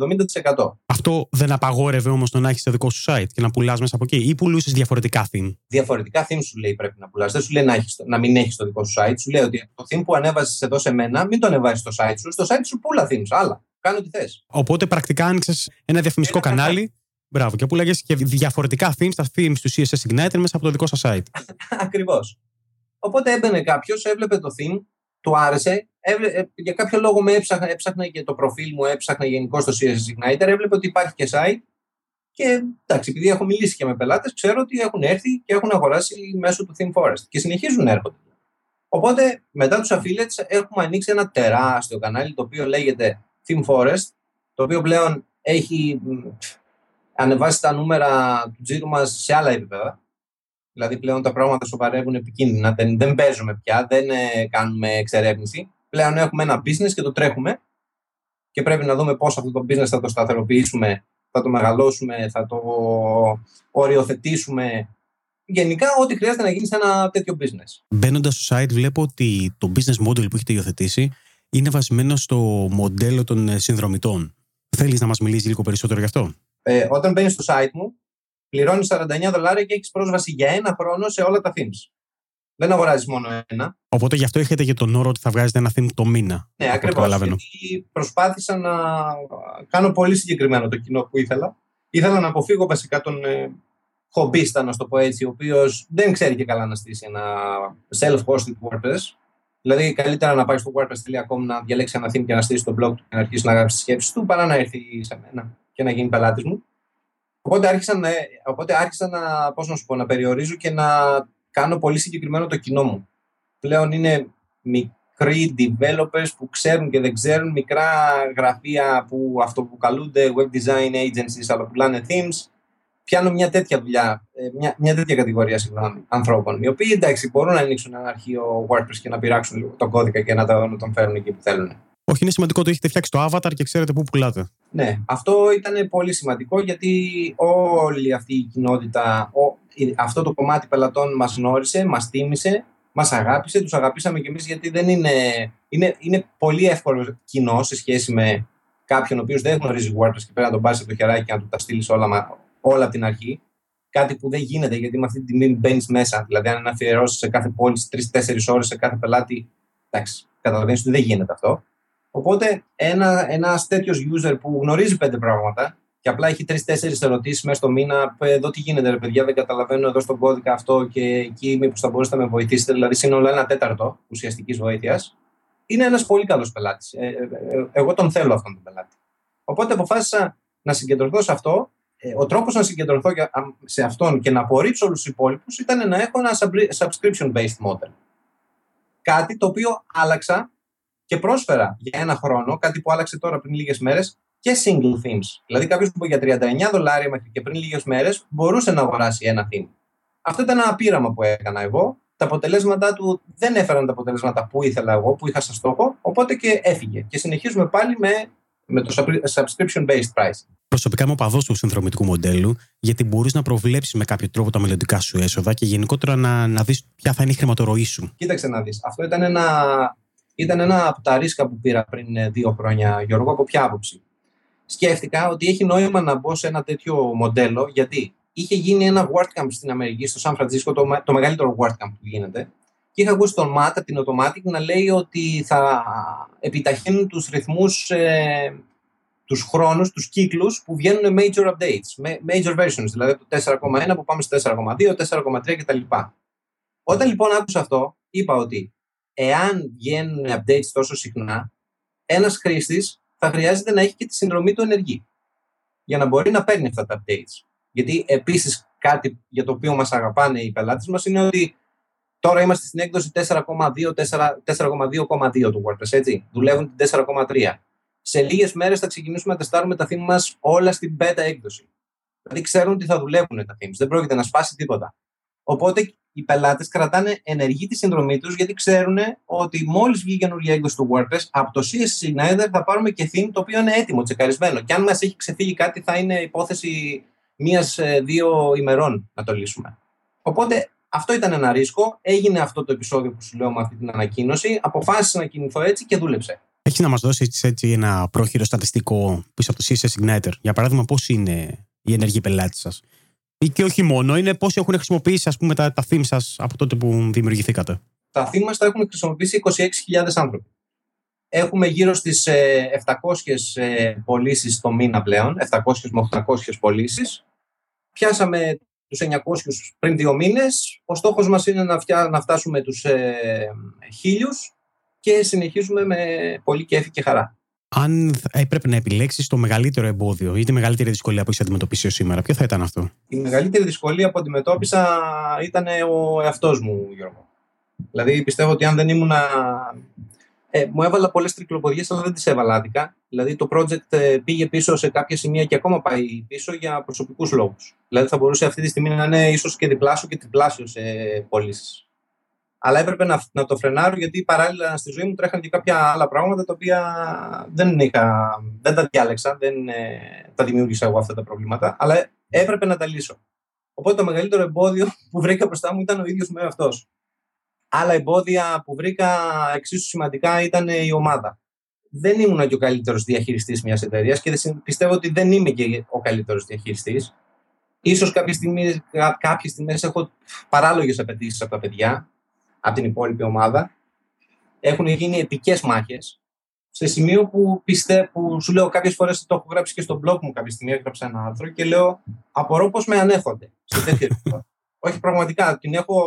70%. Αυτό δεν απαγόρευε όμως το να έχεις το δικό σου site και να πουλάς μέσα από εκεί, ή πουλούσες διαφορετικά theme; Διαφορετικά theme σου λέει πρέπει να πουλάς. Δεν σου λέει να, έχεις, να μην έχεις το δικό σου site. Σου λέει ότι το theme που ανέβασες εδώ σε μένα, μην το ανεβάσεις στο site σου. Στο site σου πουλά themes. Άλλα. Κάνω τι θες. Οπότε πρακτικά άνοιξες ένα διαφημιστικό ένα κανάλι. Μπράβο, και πουλάγες και διαφορετικά themes, τα themes του CSS Igniter μέσα από το δικό σας site. Ακριβώς. Οπότε έμπαινε κάποιος, έβλεπε το theme, του άρεσε. Ε, για κάποιο λόγο με έψαχνα, έψαχνα και το προφίλ μου, έψαχνα γενικώ στο CSS Igniter. Έβλεπε ότι υπάρχει και site. Και εντάξει, επειδή έχω μιλήσει και με πελάτες, ξέρω ότι έχουν έρθει και έχουν αγοράσει μέσω του Theme Forest. Και συνεχίζουν να έρχονται. Οπότε, μετά τους affiliates, έχουμε ανοίξει ένα τεράστιο κανάλι το οποίο λέγεται Theme Forest, το οποίο πλέον έχει ανεβάσει τα νούμερα του τζίρου μας σε άλλα επίπεδα. Δηλαδή πλέον τα πράγματα σοβαρεύουν επικίνδυνα, δεν, δεν παίζουμε πια, δεν ε, κάνουμε εξερεύνηση. Πλέον έχουμε ένα business και το τρέχουμε και πρέπει να δούμε πώς αυτό το business θα το σταθεροποιήσουμε, θα το μεγαλώσουμε, θα το οριοθετήσουμε. Γενικά, ό,τι χρειάζεται να γίνει σε ένα τέτοιο business. Μπαίνοντας στο site, βλέπω ότι το business model που έχετε υιοθετήσει είναι βασισμένο στο μοντέλο των ε, συνδρομητών. Θέλεις να μας μιλήσεις λίγο περισσότερο γι' αυτό; Ε, όταν μπαίνεις στο site μου, πληρώνεις 49 δολάρια και έχεις πρόσβαση για ένα χρόνο σε όλα τα themes. Δεν αγοράζεις μόνο ένα. Οπότε γι' αυτό έχετε και τον όρο ότι θα βγάζετε ένα theme το μήνα. Ναι, ακριβώς. Γιατί προσπάθησα να κάνω πολύ συγκεκριμένο το κοινό που ήθελα. Ήθελα να αποφύγω βασικά τον ε, χομπίστα, να το πω έτσι, ο οποίος δεν ξέρει και καλά να στήσει ένα self-hosted WordPress. Δηλαδή, καλύτερα να πάεις στο WordPress.com να διαλέξεις ένα theme και να στήσεις το blog του και να αρχίσεις να γράψει τις σκέψεις του, παρά να έρθει σε μένα και να γίνει πελάτης μου. Οπότε άρχισα, να, οπότε άρχισα να, πώς να, σου πω, να περιορίζω και να κάνω πολύ συγκεκριμένο το κοινό μου. Πλέον είναι μικροί developers που ξέρουν και δεν ξέρουν, μικρά γραφεία που αυτοποκαλούνται web design agencies αλλά πουλάνε themes. Πιάνω μια τέτοια δουλειά, ε, μια, μια τέτοια κατηγορία συγγνώμη, ανθρώπων, οι οποίοι εντάξει μπορούν να ανοίξουν ένα αρχείο WordPress και να πειράξουν λίγο τον κώδικα και να τον φέρουν εκεί που θέλουν. Όχι, είναι σημαντικό ότι έχετε φτιάξει το avatar και ξέρετε πού πουλάτε. Ναι, αυτό ήταν πολύ σημαντικό γιατί όλη αυτή η κοινότητα, αυτό το κομμάτι πελατών μας γνώρισε, μας τίμησε, μας αγάπησε, τους αγαπήσαμε κι εμείς γιατί δεν είναι, είναι, είναι πολύ εύκολο κοινό σε σχέση με κάποιον ο οποίος δεν γνωρίζει WordPress και πρέπει να τον πάρεις από το χεράκι και να του τα στείλεις όλα, όλα από την αρχή. Κάτι που δεν γίνεται γιατί με αυτή τη τιμή μπαίνεις μέσα. Δηλαδή, αν αφιερώσεις σε κάθε πόλη 3-4 ώρες σε κάθε πελάτη, εντάξει, καταλαβαίνεις ότι δεν γίνεται αυτό. Οπότε ένα ένας τέτοιος user που γνωρίζει πέντε πράγματα και απλά έχει τρει-τέσσερι ερωτήσεις μέσα στο μήνα, εδώ τι γίνεται, ρε παιδιά, δεν καταλαβαίνω εδώ στον κώδικα αυτό και εκεί μήπως θα μπορούσατε να με βοηθήσετε, δηλαδή σύνολο ένα τέταρτο ουσιαστικής βοήθειας. Είναι ένας πολύ καλός πελάτης. Ε, ε, ε, εγώ τον θέλω αυτόν τον πελάτη. Οπότε αποφάσισα να συγκεντρωθώ σε αυτό. Ε, ο τρόπος να συγκεντρωθώ σε αυτόν και να απορρίψω όλους τους υπόλοιπους ήταν να έχω ένα subscription-based model. Κάτι το οποίο άλλαξα και πρόσφερα για ένα χρόνο, κάτι που άλλαξε τώρα πριν λίγες μέρες, και single themes. Δηλαδή, κάποιος που για 39 δολάρια μέχρι και πριν λίγες μέρες μπορούσε να αγοράσει ένα theme. Αυτό ήταν ένα πείραμα που έκανα εγώ. Τα αποτελέσματά του δεν έφεραν τα αποτελέσματα που ήθελα εγώ, που είχα σαν στόχο, οπότε και έφυγε. Και συνεχίζουμε πάλι με, με το subscription-based pricing. Προσωπικά είμαι παδός του συνδρομητικού μοντέλου, γιατί μπορείς να προβλέψεις με κάποιο τρόπο τα μελλοντικά σου έσοδα και γενικότερα να, να δεις ποια θα είναι η χρηματορροή σου. Κοίταξε να δεις. Αυτό ήταν ένα ήταν ένα από τα ρίσκα που πήρα πριν ε, δύο χρόνια, Γιώργο, από ποια άποψη. Σκέφτηκα ότι έχει νόημα να μπω σε ένα τέτοιο μοντέλο, γιατί είχε γίνει ένα WordCamp στην Αμερική, στο Σαν Φραντζίσκο, το, το μεγαλύτερο WordCamp που γίνεται, και είχα ακούσει τον Matt την Automatic να λέει ότι θα επιταχύνουν τους ρυθμούς, ε, τους χρόνους, τους κύκλους που βγαίνουν major updates, major versions, δηλαδή το 4,1 που πάμε στο 4,2, 4,3 κτλ. Όταν λοιπόν άκουσα αυτό, είπα ότι εάν βγαίνουν updates τόσο συχνά, ένας χρήστης θα χρειάζεται να έχει και τη συνδρομή του ενεργή για να μπορεί να παίρνει αυτά τα updates. Γιατί επίσης κάτι για το οποίο μας αγαπάνε οι πελάτες μας είναι ότι τώρα είμαστε στην έκδοση 4,2,2 του WordPress, έτσι. Δουλεύουν την 4,3. Σε λίγες μέρες θα ξεκινήσουμε να τεστάρουμε τα themes μας όλα στην beta έκδοση. Δηλαδή ξέρουν ότι θα δουλεύουν τα themes, δεν πρόκειται να σπάσει τίποτα. Οπότε οι πελάτες κρατάνε ενεργή τη συνδρομή τους γιατί ξέρουν ότι μόλις βγει η καινούργια έκδοση του WordPress, από το CSS Igniter θα πάρουμε και theme το οποίο είναι έτοιμο, τσεκαρισμένο. Και αν μας έχει ξεφύγει κάτι, θα είναι υπόθεση μία-δύο ημερών να το λύσουμε. Οπότε αυτό ήταν ένα ρίσκο. Έγινε αυτό το επεισόδιο που σου λέω με αυτή την ανακοίνωση. Αποφάσισα να κινηθώ έτσι και δούλεψε. Έχει να μας δώσει έτσι ένα πρόχειρο στατιστικό πίσω από το CSS Igniter. Για παράδειγμα, πώς είναι οι ενεργοί πελάτε σας; Ή και όχι μόνο, είναι πόσοι έχουν χρησιμοποιήσει ας πούμε, τα, τα theme σας από τότε που δημιουργηθήκατε. Τα theme τα έχουν χρησιμοποιήσει 26.000 άνθρωποι. Έχουμε γύρω στις 700 ε, ε, πωλήσεις το μήνα πλέον, 700 με 800 πωλήσεις. Πιάσαμε τους 900 πριν δύο μήνες. Ο στόχος μας είναι να, φτιά, να φτάσουμε τους ε, και συνεχίζουμε με πολύ κέφι και χαρά αν έπρεπε να επιλέξεις το μεγαλύτερο εμπόδιο ή τη μεγαλύτερη δυσκολία που έχεις αντιμετωπίσει σήμερα, ποιο θα ήταν αυτό; Η μεγαλύτερη δυσκολία που αντιμετώπισα ήταν ο εαυτός μου, Γιώργο. Δηλαδή πιστεύω ότι αν δεν ήμουν Ε, μου έβαλα πολλές τρικλοποδιές, αλλά δεν τις έβαλα άδικα. Δηλαδή το project ε, πήγε πίσω σε κάποια σημεία και ακόμα πάει πίσω για προσωπικούς λόγους. Δηλαδή θα μπορούσε αυτή τη στιγμή να είναι ίσως και διπλάσιο και τριπλάσιο σε πωλήσεις. Αλλά έπρεπε να, να το φρενάρω γιατί παράλληλα στη ζωή μου τρέχαν και κάποια άλλα πράγματα τα οποία δεν, είχα, δεν τα διάλεξα, δεν ε, τα δημιούργησα εγώ αυτά τα προβλήματα, αλλά έπρεπε να τα λύσω. Οπότε το μεγαλύτερο εμπόδιο που βρήκα μπροστά μου ήταν ο ίδιος με αυτός. Άλλα εμπόδια που βρήκα εξίσου σημαντικά ήταν η ομάδα. Δεν ήμουν και ο καλύτερος διαχειριστής μιας εταιρείας και πιστεύω ότι δεν είμαι και ο καλύτερος διαχειριστής. σω κάποιες στιγμές έχω παράλογες απαιτήσεις από τα παιδιά, από την υπόλοιπη ομάδα. Έχουν γίνει επικές μάχες. Σε σημείο που πιστεύω, που σου λέω κάποιες φορές το έχω γράψει και στο blog μου κάποια στιγμή, έγραψα ένα άρθρο και λέω Απορώ πώς με ανέχονται σε τέτοιο Όχι, πραγματικά την έχω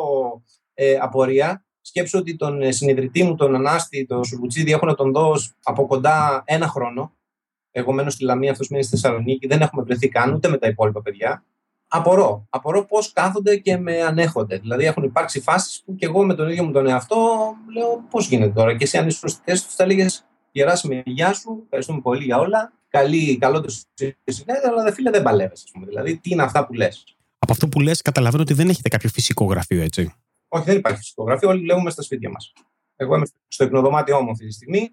ε, απορία. Σκέψω ότι τον ε, συνειδητή μου, τον Ανάστη, τον Σουρουτσίδη, έχω να τον δω από κοντά ένα χρόνο. Εγώ μένω στη Λαμία, αυτός μένει στη Θεσσαλονίκη, δεν έχουμε βρεθεί καν ούτε με τα υπόλοιπα παιδιά. Απορώ. Απορώ πώς κάθονται και με ανέχονται. Δηλαδή, έχουν υπάρξει φάσεις που και εγώ με τον ίδιο μου τον εαυτό λέω πώς γίνεται τώρα. Και εσύ, αν είσαι προς τη θέση τους, θα λέγε Γεράσιμε, γεια σου, ευχαριστούμε πολύ για όλα. Καλή, καλό το συνέδριο, αλλά δε φίλε δεν παλεύεις. Δηλαδή, τι είναι αυτά που λες. Από αυτό που λες, καταλαβαίνω ότι δεν έχετε κάποιο φυσικό γραφείο, έτσι. Όχι, δεν υπάρχει φυσικό γραφείο. Όλοι δουλεύουμε στα σπίτια μας. Εγώ είμαι στο υπνοδωμάτιό μου αυτή τη στιγμή.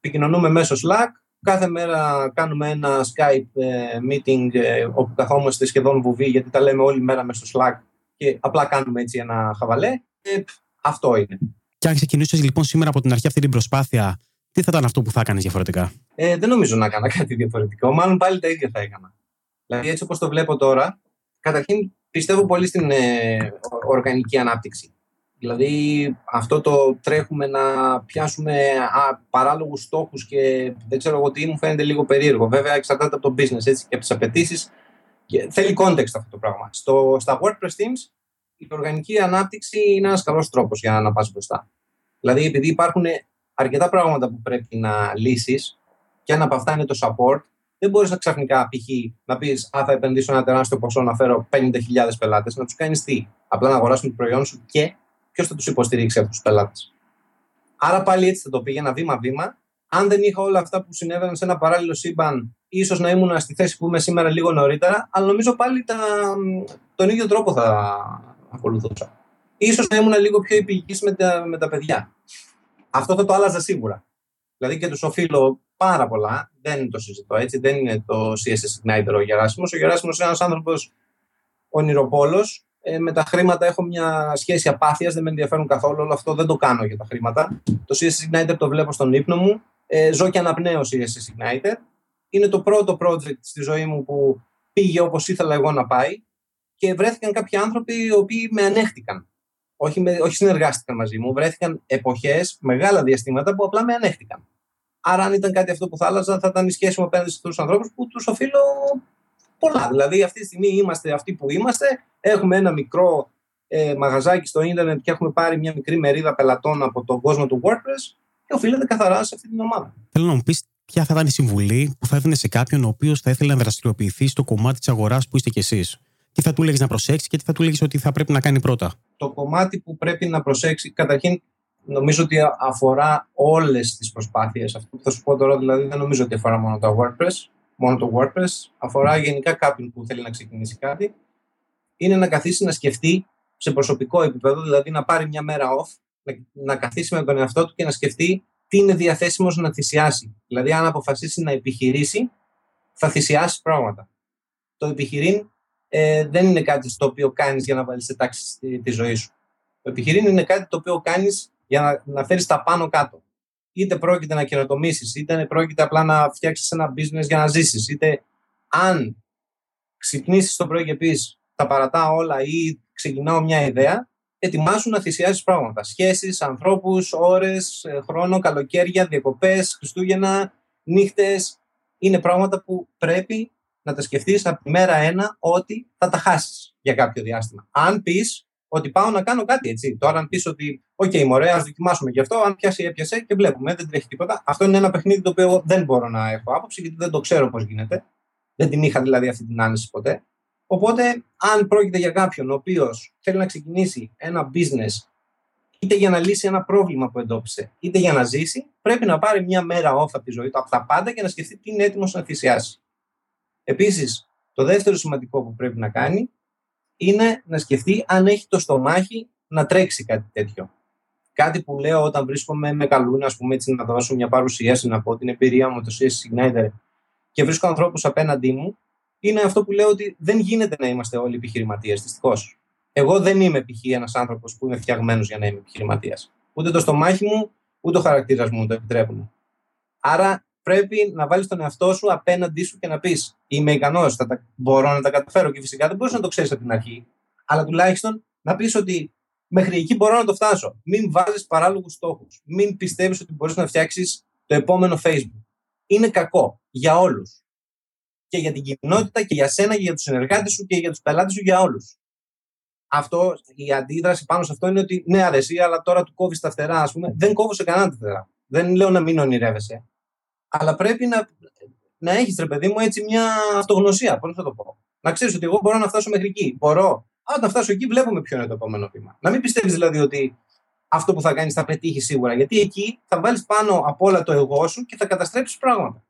Επικοινωνούμε μέσω Slack. Κάθε μέρα κάνουμε ένα Skype ε, meeting ε, όπου καθόμαστε σχεδόν βουβή γιατί τα λέμε όλη μέρα μέσω Slack και απλά κάνουμε έτσι ένα χαβαλέ. Και αυτό είναι. Και αν ξεκινούσες λοιπόν σήμερα από την αρχή αυτή την προσπάθεια, τι θα ήταν αυτό που θα έκανες διαφορετικά; Ε, δεν νομίζω να έκανα κάτι διαφορετικό. Μάλλον πάλι τα ίδια θα έκανα. Δηλαδή, έτσι όπως το βλέπω τώρα, καταρχήν πιστεύω πολύ στην ε, οργανική ανάπτυξη. Δηλαδή αυτό το τρέχουμε να πιάσουμε α, παράλογους στόχους και δεν ξέρω εγώ τι μου φαίνεται λίγο περίεργο. Βέβαια εξαρτάται από το business έτσι, και από τις απαιτήσεις. Θέλει context αυτό το πράγμα. Στο, στα WordPress Teams η οργανική ανάπτυξη είναι ένας καλός τρόπος για να πας μπροστά. Δηλαδή επειδή υπάρχουν αρκετά πράγματα που πρέπει να λύσεις και ένα από αυτά είναι το support, δεν μπορείς να ξαφνικά π.χ. να πεις Α, θα επενδύσω ένα τεράστιο ποσό να φέρω 50.000 πελάτες, να τους κάνεις τι; Απλά να αγοράσουν το προϊόν σου και ποιος θα τους υποστηρίξει αυτούς τους πελάτες; Άρα πάλι έτσι θα το πήγαινα βήμα-βήμα. Αν δεν είχα όλα αυτά που συνέβαιναν σε ένα παράλληλο σύμπαν, ίσως να ήμουν στη θέση που είμαι σήμερα λίγο νωρίτερα, αλλά νομίζω πάλι τα, τον ίδιο τρόπο θα ακολουθούσα. Ίσως να ήμουν λίγο πιο επιλογής με τα, με τα παιδιά. Αυτό θα το άλλαζα σίγουρα. Δηλαδή και τους οφείλω πάρα πολλά. Δεν το συζητώ έτσι. Δεν είναι το CSS Igniter ο Γεράσιμος. Ο Γεράσιμος είναι ένας άνθρωπος ονειροπόλος. Ε, με τα χρήματα έχω μια σχέση απάθειας, δεν με ενδιαφέρουν καθόλου. Όλο αυτό δεν το κάνω για τα χρήματα. Το CSS Igniter το βλέπω στον ύπνο μου. Ε, ζω και αναπνέω CSS Igniter. Είναι το πρώτο project στη ζωή μου που πήγε όπως ήθελα εγώ να πάει και βρέθηκαν κάποιοι άνθρωποι οι οποίοι με ανέχτηκαν. Όχι, με, όχι συνεργάστηκαν μαζί μου. Βρέθηκαν εποχές, μεγάλα διαστήματα που απλά με ανέχτηκαν. Άρα, αν ήταν κάτι αυτό που θα άλλαζα, θα ήταν η σχέση μου απέναντι σε αυτούς τους ανθρώπους που τους οφείλω πολλά. Δηλαδή, αυτή τη στιγμή είμαστε αυτοί που είμαστε. Έχουμε ένα μικρό ε, μαγαζάκι στο ίντερνετ και έχουμε πάρει μια μικρή μερίδα πελατών από τον κόσμο του WordPress και οφείλεται καθαρά σε αυτή την ομάδα. Θέλω να μου πεις ποια θα ήταν η συμβουλή που θα έδινε σε κάποιον ο οποίος θα ήθελε να δραστηριοποιηθεί στο κομμάτι της αγοράς που είστε κι εσείς; Τι θα του έλεγε να προσέξεις και τι θα του έλεγε ότι θα πρέπει να κάνει πρώτα; Το κομμάτι που πρέπει να προσέξει, καταρχήν νομίζω ότι αφορά όλες τις προσπάθειες. Αυτό που θα σου πω τώρα, δηλαδή, δεν νομίζω ότι αφορά μόνο το WordPress. Μόνο το WordPress. Αφορά γενικά κάποιον που θέλει να ξεκινήσει κάτι. Είναι να καθίσει να σκεφτεί σε προσωπικό επίπεδο, δηλαδή να πάρει μια μέρα off, να, να καθίσει με τον εαυτό του και να σκεφτεί τι είναι διαθέσιμος να θυσιάσει. Δηλαδή, αν αποφασίσει να επιχειρήσει, θα θυσιάσει πράγματα. Το επιχειρήν ε, δεν είναι κάτι στο οποίο κάνεις για να βάλεις σε τάξη τη, τη ζωή σου. Το επιχειρήν είναι κάτι το οποίο κάνεις για να, να φέρεις τα πάνω κάτω. Είτε πρόκειται να καινοτομήσεις, είτε πρόκειται απλά να φτιάξεις ένα business για να ζήσεις, είτε αν ξυπνήσεις το πρωί και πεις τα παρατάω όλα ή ξεκινάω μια ιδέα, ετοιμάσου να θυσιάσεις πράγματα. Σχέσεις, ανθρώπους, ώρες, ε, χρόνο, καλοκαίρια, διακοπές, Χριστούγεννα, νύχτες. Είναι πράγματα που πρέπει να τα σκεφτείς από τη μέρα ένα ότι θα τα χάσεις για κάποιο διάστημα. Αν πεις ότι πάω να κάνω κάτι έτσι. Τώρα, αν πεις ότι, OK, μωρέ, ας δοκιμάσουμε γι' αυτό, αν πιάσει, έπιασε και βλέπουμε, δεν τρέχει τίποτα. Αυτό είναι ένα παιχνίδι το οποίο δεν μπορώ να έχω άποψη, γιατί δεν το ξέρω πώς γίνεται. Δεν την είχα δηλαδή αυτή την άνεση ποτέ. Οπότε, αν πρόκειται για κάποιον ο οποίος θέλει να ξεκινήσει ένα business είτε για να λύσει ένα πρόβλημα που εντόπισε, είτε για να ζήσει, πρέπει να πάρει μια μέρα off από τη ζωή του, από τα πάντα και να σκεφτεί τι είναι έτοιμος να θυσιάσει. Επίσης, το δεύτερο σημαντικό που πρέπει να κάνει είναι να σκεφτεί αν έχει το στομάχι να τρέξει κάτι τέτοιο. Κάτι που λέω όταν βρίσκομαι με καλούν, ας πούμε, έτσι να δώσω μια παρουσίαση, να πω την εμπειρία μου, το CS Igniter και βρίσκω ανθρώπους απέναντί μου, είναι αυτό που λέω ότι δεν γίνεται να είμαστε όλοι επιχειρηματίες. Δυστυχώς. Εγώ δεν είμαι π.χ. ένας άνθρωπος που είμαι φτιαγμένος για να είμαι επιχειρηματίας. Ούτε το στομάχι μου, ούτε ο χαρακτήρας μου το επιτρέπουν. Άρα πρέπει να βάλεις τον εαυτό σου απέναντί σου και να πεις: Είμαι ικανός, μπορώ να τα καταφέρω. Και φυσικά δεν μπορείς να το ξέρεις από την αρχή, αλλά τουλάχιστον να πεις ότι μέχρι εκεί μπορώ να το φτάσω. Μην βάζεις παράλογους στόχους. Μην πιστεύεις ότι μπορείς να φτιάξεις το επόμενο Facebook. Είναι κακό για όλους. Και για την κοινότητα και για σένα και για τους συνεργάτες σου και για τους πελάτες σου, για όλους. Αυτό, η αντίδραση πάνω σε αυτό είναι ότι ναι, αρέσει, αλλά τώρα του κόβεις τα φτερά, ας πούμε. Δεν κόβω σε κανένα τα φτερά. Δεν λέω να μην ονειρεύεσαι. Αλλά πρέπει να, να έχεις, ρε παιδί μου, έτσι μια αυτογνωσία. Πώς θα το πω; Να ξέρεις ότι εγώ μπορώ να φτάσω μέχρι εκεί. Μπορώ. Όταν φτάσω εκεί, βλέπουμε ποιο είναι το επόμενο βήμα. Να μην πιστεύεις δηλαδή ότι αυτό που θα κάνεις θα πετύχει σίγουρα. Γιατί εκεί θα βάλεις πάνω από όλα το εγώ σου και θα καταστρέψεις πράγματα.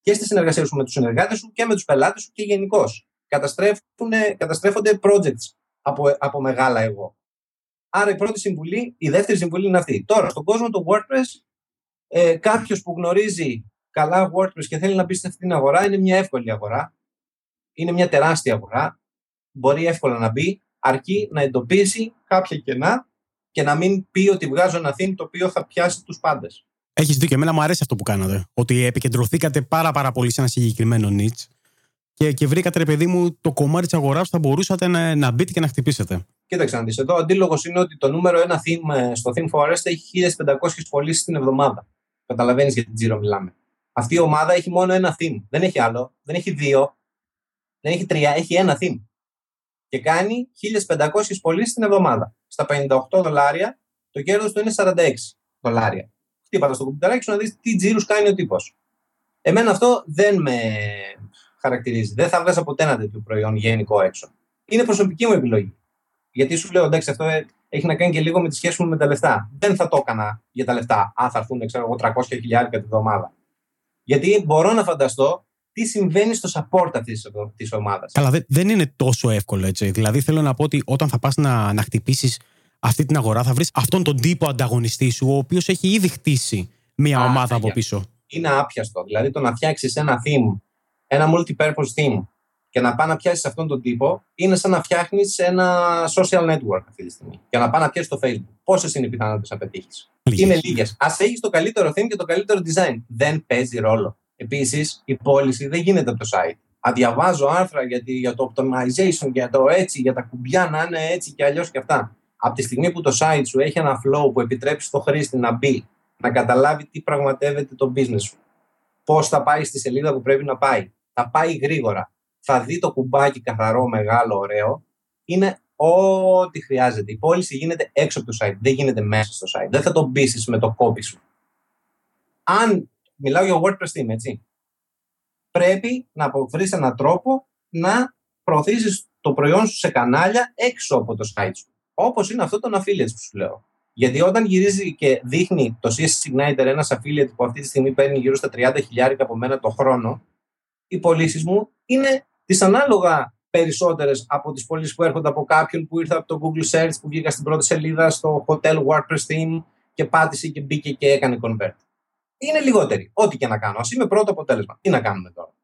Και στη συνεργασία σου με τους συνεργάτες σου και με τους πελάτες σου και γενικώ. Καταστρέφονται projects από, από μεγάλα εγώ. Άρα η πρώτη συμβουλή, η δεύτερη συμβουλή είναι αυτή. Τώρα, στον κόσμο του WordPress, ε, κάποιος που γνωρίζει καλά WordPress και θέλει να μπει σε αυτήν την αγορά, είναι μια εύκολη αγορά. Είναι μια τεράστια αγορά. Μπορεί εύκολα να μπει, αρκεί να εντοπίσει κάποια κενά και να μην πει ότι βγάζω ένα theme το οποίο θα πιάσει τους πάντες. Έχεις δίκιο. Εμένα μου αρέσει αυτό που κάνατε. Ότι επικεντρωθήκατε πάρα, πάρα πολύ σε ένα συγκεκριμένο niche και, και βρήκατε, ρε παιδί μου, το κομμάτι της αγοράς που θα μπορούσατε να, να μπείτε και να χτυπήσετε. Κοίταξε να δεις. Εδώ ο αντίλογος είναι ότι το νούμερο ένα theme ε, στο Theme Forest έχει 1500 πωλήσει την εβδομάδα. Καταλαβαίνεις για την Τζίρο μιλάμε. Αυτή η ομάδα έχει μόνο ένα theme. Δεν έχει άλλο. Δεν έχει δύο. Δεν έχει τρία. Έχει ένα theme. Και κάνει 1500 πωλήσεις την εβδομάδα. Στα 58 δολάρια το κέρδος του είναι 46 δολάρια. Χτύπατα στο κουμπιταράκι σου να δεις τι τζίρους κάνει ο τύπος. Εμένα αυτό δεν με χαρακτηρίζει. Δεν θα βγάζα ποτέ ένα τέτοιο προϊόν γενικό έξω. Είναι προσωπική μου επιλογή. Γιατί σου λέω, εντάξει, αυτό έχει να κάνει και λίγο με τη σχέση μου με τα λεφτά. Δεν θα το έκανα για τα λεφτά, αν θα έρθουν, ξέρω εγώ, 300 χιλιάρικα τη βδομάδα. Γιατί μπορώ να φανταστώ τι συμβαίνει στο support αυτής της ομάδας. Καλά, δεν είναι τόσο εύκολο έτσι. Δηλαδή, θέλω να πω ότι όταν θα πας να, να χτυπήσεις αυτή την αγορά, θα βρεις αυτόν τον τύπο ανταγωνιστή σου, ο οποίος έχει ήδη χτίσει μια Α, ομάδα από πίσω. Είναι άπιαστο. Δηλαδή, το να φτιάξεις ένα theme ένα multi-purpose theme και να πάει να πιάσεις αυτόν τον τύπο είναι σαν να φτιάχνεις ένα social network αυτή τη στιγμή. Και να πάει να πιάσεις το Facebook. Πόσες είναι οι πιθανότητες να πετύχεις; Είναι λίγες. Α έχεις το καλύτερο theme και το καλύτερο design. Δεν παίζει ρόλο. Επίσης, η πώληση δεν γίνεται από το site. Αν διαβάζω άρθρα για, για το optimization, για το έτσι, για τα κουμπιά να είναι έτσι και αλλιώς και αυτά. Από τη στιγμή που το site σου έχει ένα flow που επιτρέπει στο χρήστη να μπει, να καταλάβει τι πραγματεύεται το business σου, πώς θα πάει στη σελίδα που πρέπει να πάει, θα πάει γρήγορα, θα δει το κουμπάκι καθαρό, μεγάλο, ωραίο, είναι ό,τι χρειάζεται. Η πώληση γίνεται έξω από το site, δεν γίνεται μέσα στο site. Δεν θα το μπει με το κόπι σου. Αν μιλάω για WordPress team, έτσι, πρέπει να βρεις έναν τρόπο να προωθήσεις το προϊόν σου σε κανάλια έξω από το site σου. Όπως είναι αυτό το affiliate που σου λέω. Γιατί όταν γυρίζει και δείχνει το CSS Igniter ένας affiliate που αυτή τη στιγμή παίρνει γύρω στα 30 χιλιάρικα από μένα το χρόνο, οι πωλήσεις μου είναι δυσανάλογα περισσότερες από τις πωλήσεις που έρχονται από κάποιον που ήρθε από το Google Search, που βγήκα στην πρώτη σελίδα στο Hotel WordPress Theme και πάτησε και μπήκε και έκανε convert. Είναι λιγότεροι. Ό,τι και να κάνω. Α είμαι πρώτο αποτέλεσμα. Τι να κάνουμε τώρα;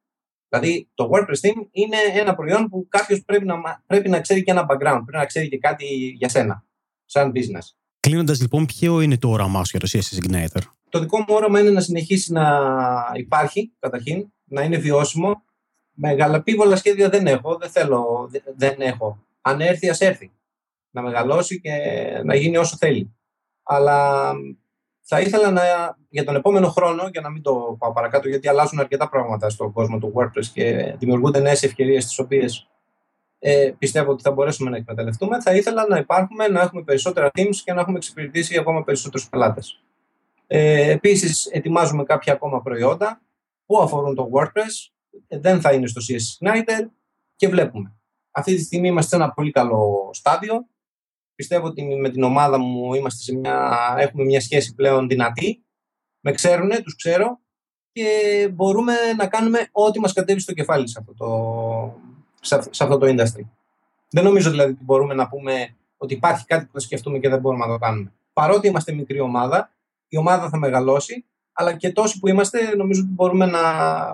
Δηλαδή, το WordPress Theme είναι ένα προϊόν που κάποιος πρέπει να, πρέπει να ξέρει και ένα background, πρέπει να ξέρει και κάτι για σένα, σαν business. Κλείνοντας λοιπόν, ποιο είναι το όραμά σου για το CSS Igniter; Το δικό μου όραμα είναι να συνεχίσει να υπάρχει, καταρχήν, να είναι βιώσιμο. Μεγαλοπίβολα σχέδια δεν έχω, δεν θέλω, δεν έχω. Αν έρθει, ας έρθει. Να μεγαλώσει και να γίνει όσο θέλει. Αλλά θα ήθελα να, για τον επόμενο χρόνο, για να μην το πάω παρακάτω, γιατί αλλάζουν αρκετά πράγματα στον κόσμο του WordPress και δημιουργούνται νέες ευκαιρίες, τις οποίες ε, πιστεύω ότι θα μπορέσουμε να εκμεταλλευτούμε. Θα ήθελα να υπάρχουμε, να έχουμε περισσότερα teams και να έχουμε εξυπηρετήσει ακόμα περισσότερους πελάτες. Ε, Επίσης, ετοιμάζουμε κάποια ακόμα προϊόντα που αφορούν το WordPress, δεν θα είναι στο CSS Igniter και βλέπουμε. Αυτή τη στιγμή είμαστε σε ένα πολύ καλό στάδιο. Πιστεύω ότι με την ομάδα μου είμαστε σε μια, έχουμε μια σχέση πλέον δυνατή. Με ξέρουν, τους ξέρω και μπορούμε να κάνουμε ό,τι μας κατέβει στο κεφάλι σε αυτό το, σε αυτό το industry. Δεν νομίζω δηλαδή ότι μπορούμε να πούμε ότι υπάρχει κάτι που θα σκεφτούμε και δεν μπορούμε να το κάνουμε. Παρότι είμαστε μικρή ομάδα, η ομάδα θα μεγαλώσει, αλλά και τόσοι που είμαστε, νομίζω ότι μπορούμε να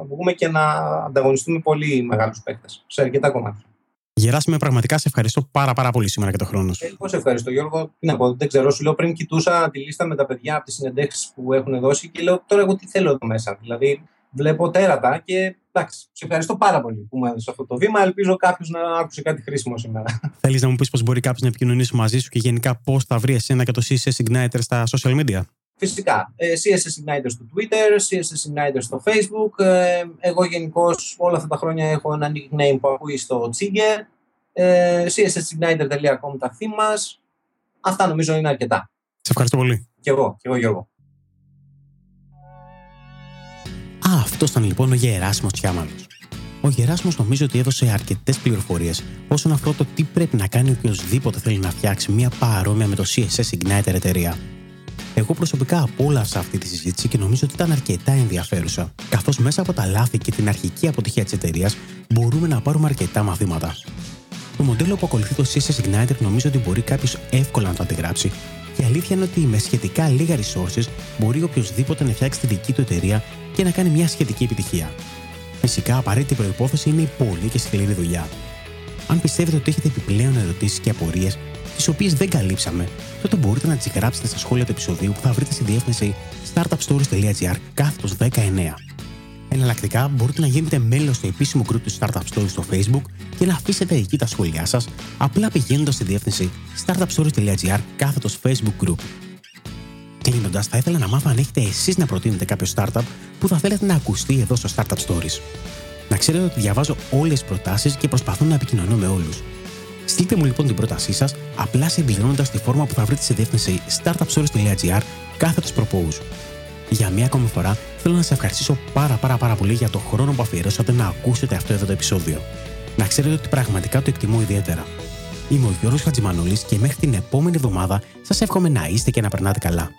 βγούμε και να ανταγωνιστούμε πολύ μεγάλους παίκτες σε αρκετά κομμάτια. Γεράσιμε, πραγματικά σε ευχαριστώ πάρα, πάρα πολύ σήμερα για τον χρόνο σου. Εγώ σε ευχαριστώ, Γιώργο. Τι να πω, δεν ξέρω. Σου λέω πριν κοιτούσα τη λίστα με τα παιδιά από τις συνεντεύξεις που έχουν δώσει και λέω τώρα εγώ τι θέλω εδώ μέσα. Δηλαδή, βλέπω τέρατα και εντάξει, σε ευχαριστώ πάρα πολύ που μου έδωσε αυτό το βήμα. Ελπίζω κάποιος να άκουσε κάτι χρήσιμο σήμερα. Θέλεις να μου πεις πώ μπορεί κάποιος να επικοινωνήσει μαζί σου και γενικά πώς θα βρει εσένα και το CSS Igniter στα social media; Φυσικά, ε, CSS Igniter στο Twitter, CSS Igniter στο Facebook. Ε, εγώ γενικώς όλα αυτά τα χρόνια έχω ένα nickname που ακούει στο Τσίγκερ. CSSigniter.com τα θύμα. Αυτά νομίζω είναι αρκετά. Σε ευχαριστώ πολύ. Και εγώ, και εγώ Γιώργο. Α, αυτός ήταν λοιπόν ο Γεράσιμος Τσιάμαλος. Ο Γεράσιμος νομίζω ότι έδωσε αρκετές πληροφορίες όσον αφορά το τι πρέπει να κάνει οποιοδήποτε θέλει να φτιάξει μια παρόμοια με το CSS Igniter εταιρεία. Εγώ προσωπικά απόλαυσα αυτή τη συζήτηση και νομίζω ότι ήταν αρκετά ενδιαφέρουσα, καθώς μέσα από τα λάθη και την αρχική αποτυχία της εταιρείας μπορούμε να πάρουμε αρκετά μαθήματα. Το μοντέλο που ακολουθεί το CSS Igniter νομίζω ότι μπορεί κάποιος εύκολα να το αντιγράψει και η αλήθεια είναι ότι με σχετικά λίγα resources μπορεί οποιοδήποτε να φτιάξει τη δική του εταιρεία και να κάνει μια σχετική επιτυχία. Φυσικά, απαραίτητη προπόθεση είναι η πολύ και σκληρή δουλειά. Αν πιστεύετε ότι έχετε επιπλέον ερωτήσεις και απορίες, τις οποίες δεν καλύψαμε, τότε μπορείτε να τις γράψετε στα σχόλια του επεισοδίου που θα βρείτε στη διεύθυνση startupstories.gr κάθετος 19. Εναλλακτικά, μπορείτε να γίνετε μέλος στο επίσημο group του Startup Stories στο Facebook και να αφήσετε εκεί τα σχόλιά σας, απλά πηγαίνοντας στη διεύθυνση startupstories.gr κάθετος Facebook group. Κλείνοντας, θα ήθελα να μάθω αν έχετε εσείς να προτείνετε κάποιο startup που θα θέλετε να ακουστεί εδώ στο Startup Stories. Να ξέρετε ότι διαβάζω όλες τις προτάσεις και προσπαθώ να επικοινωνώ με όλους. Στείλτε μου λοιπόν την πρότασή σας απλά συμπληρώνοντας τη φόρμα που θα βρείτε στη διεύθυνση startupstories.gr κάθετο προπόους. Για μία ακόμη φορά θέλω να σα ευχαριστήσω πάρα πάρα πάρα πολύ για το χρόνο που αφιερώσατε να ακούσετε αυτό εδώ το επεισόδιο. Να ξέρετε ότι πραγματικά το εκτιμώ ιδιαίτερα. Είμαι ο Γιώργος Χατζημανόλης και μέχρι την επόμενη εβδομάδα σας εύχομαι να είστε και να περνάτε καλά.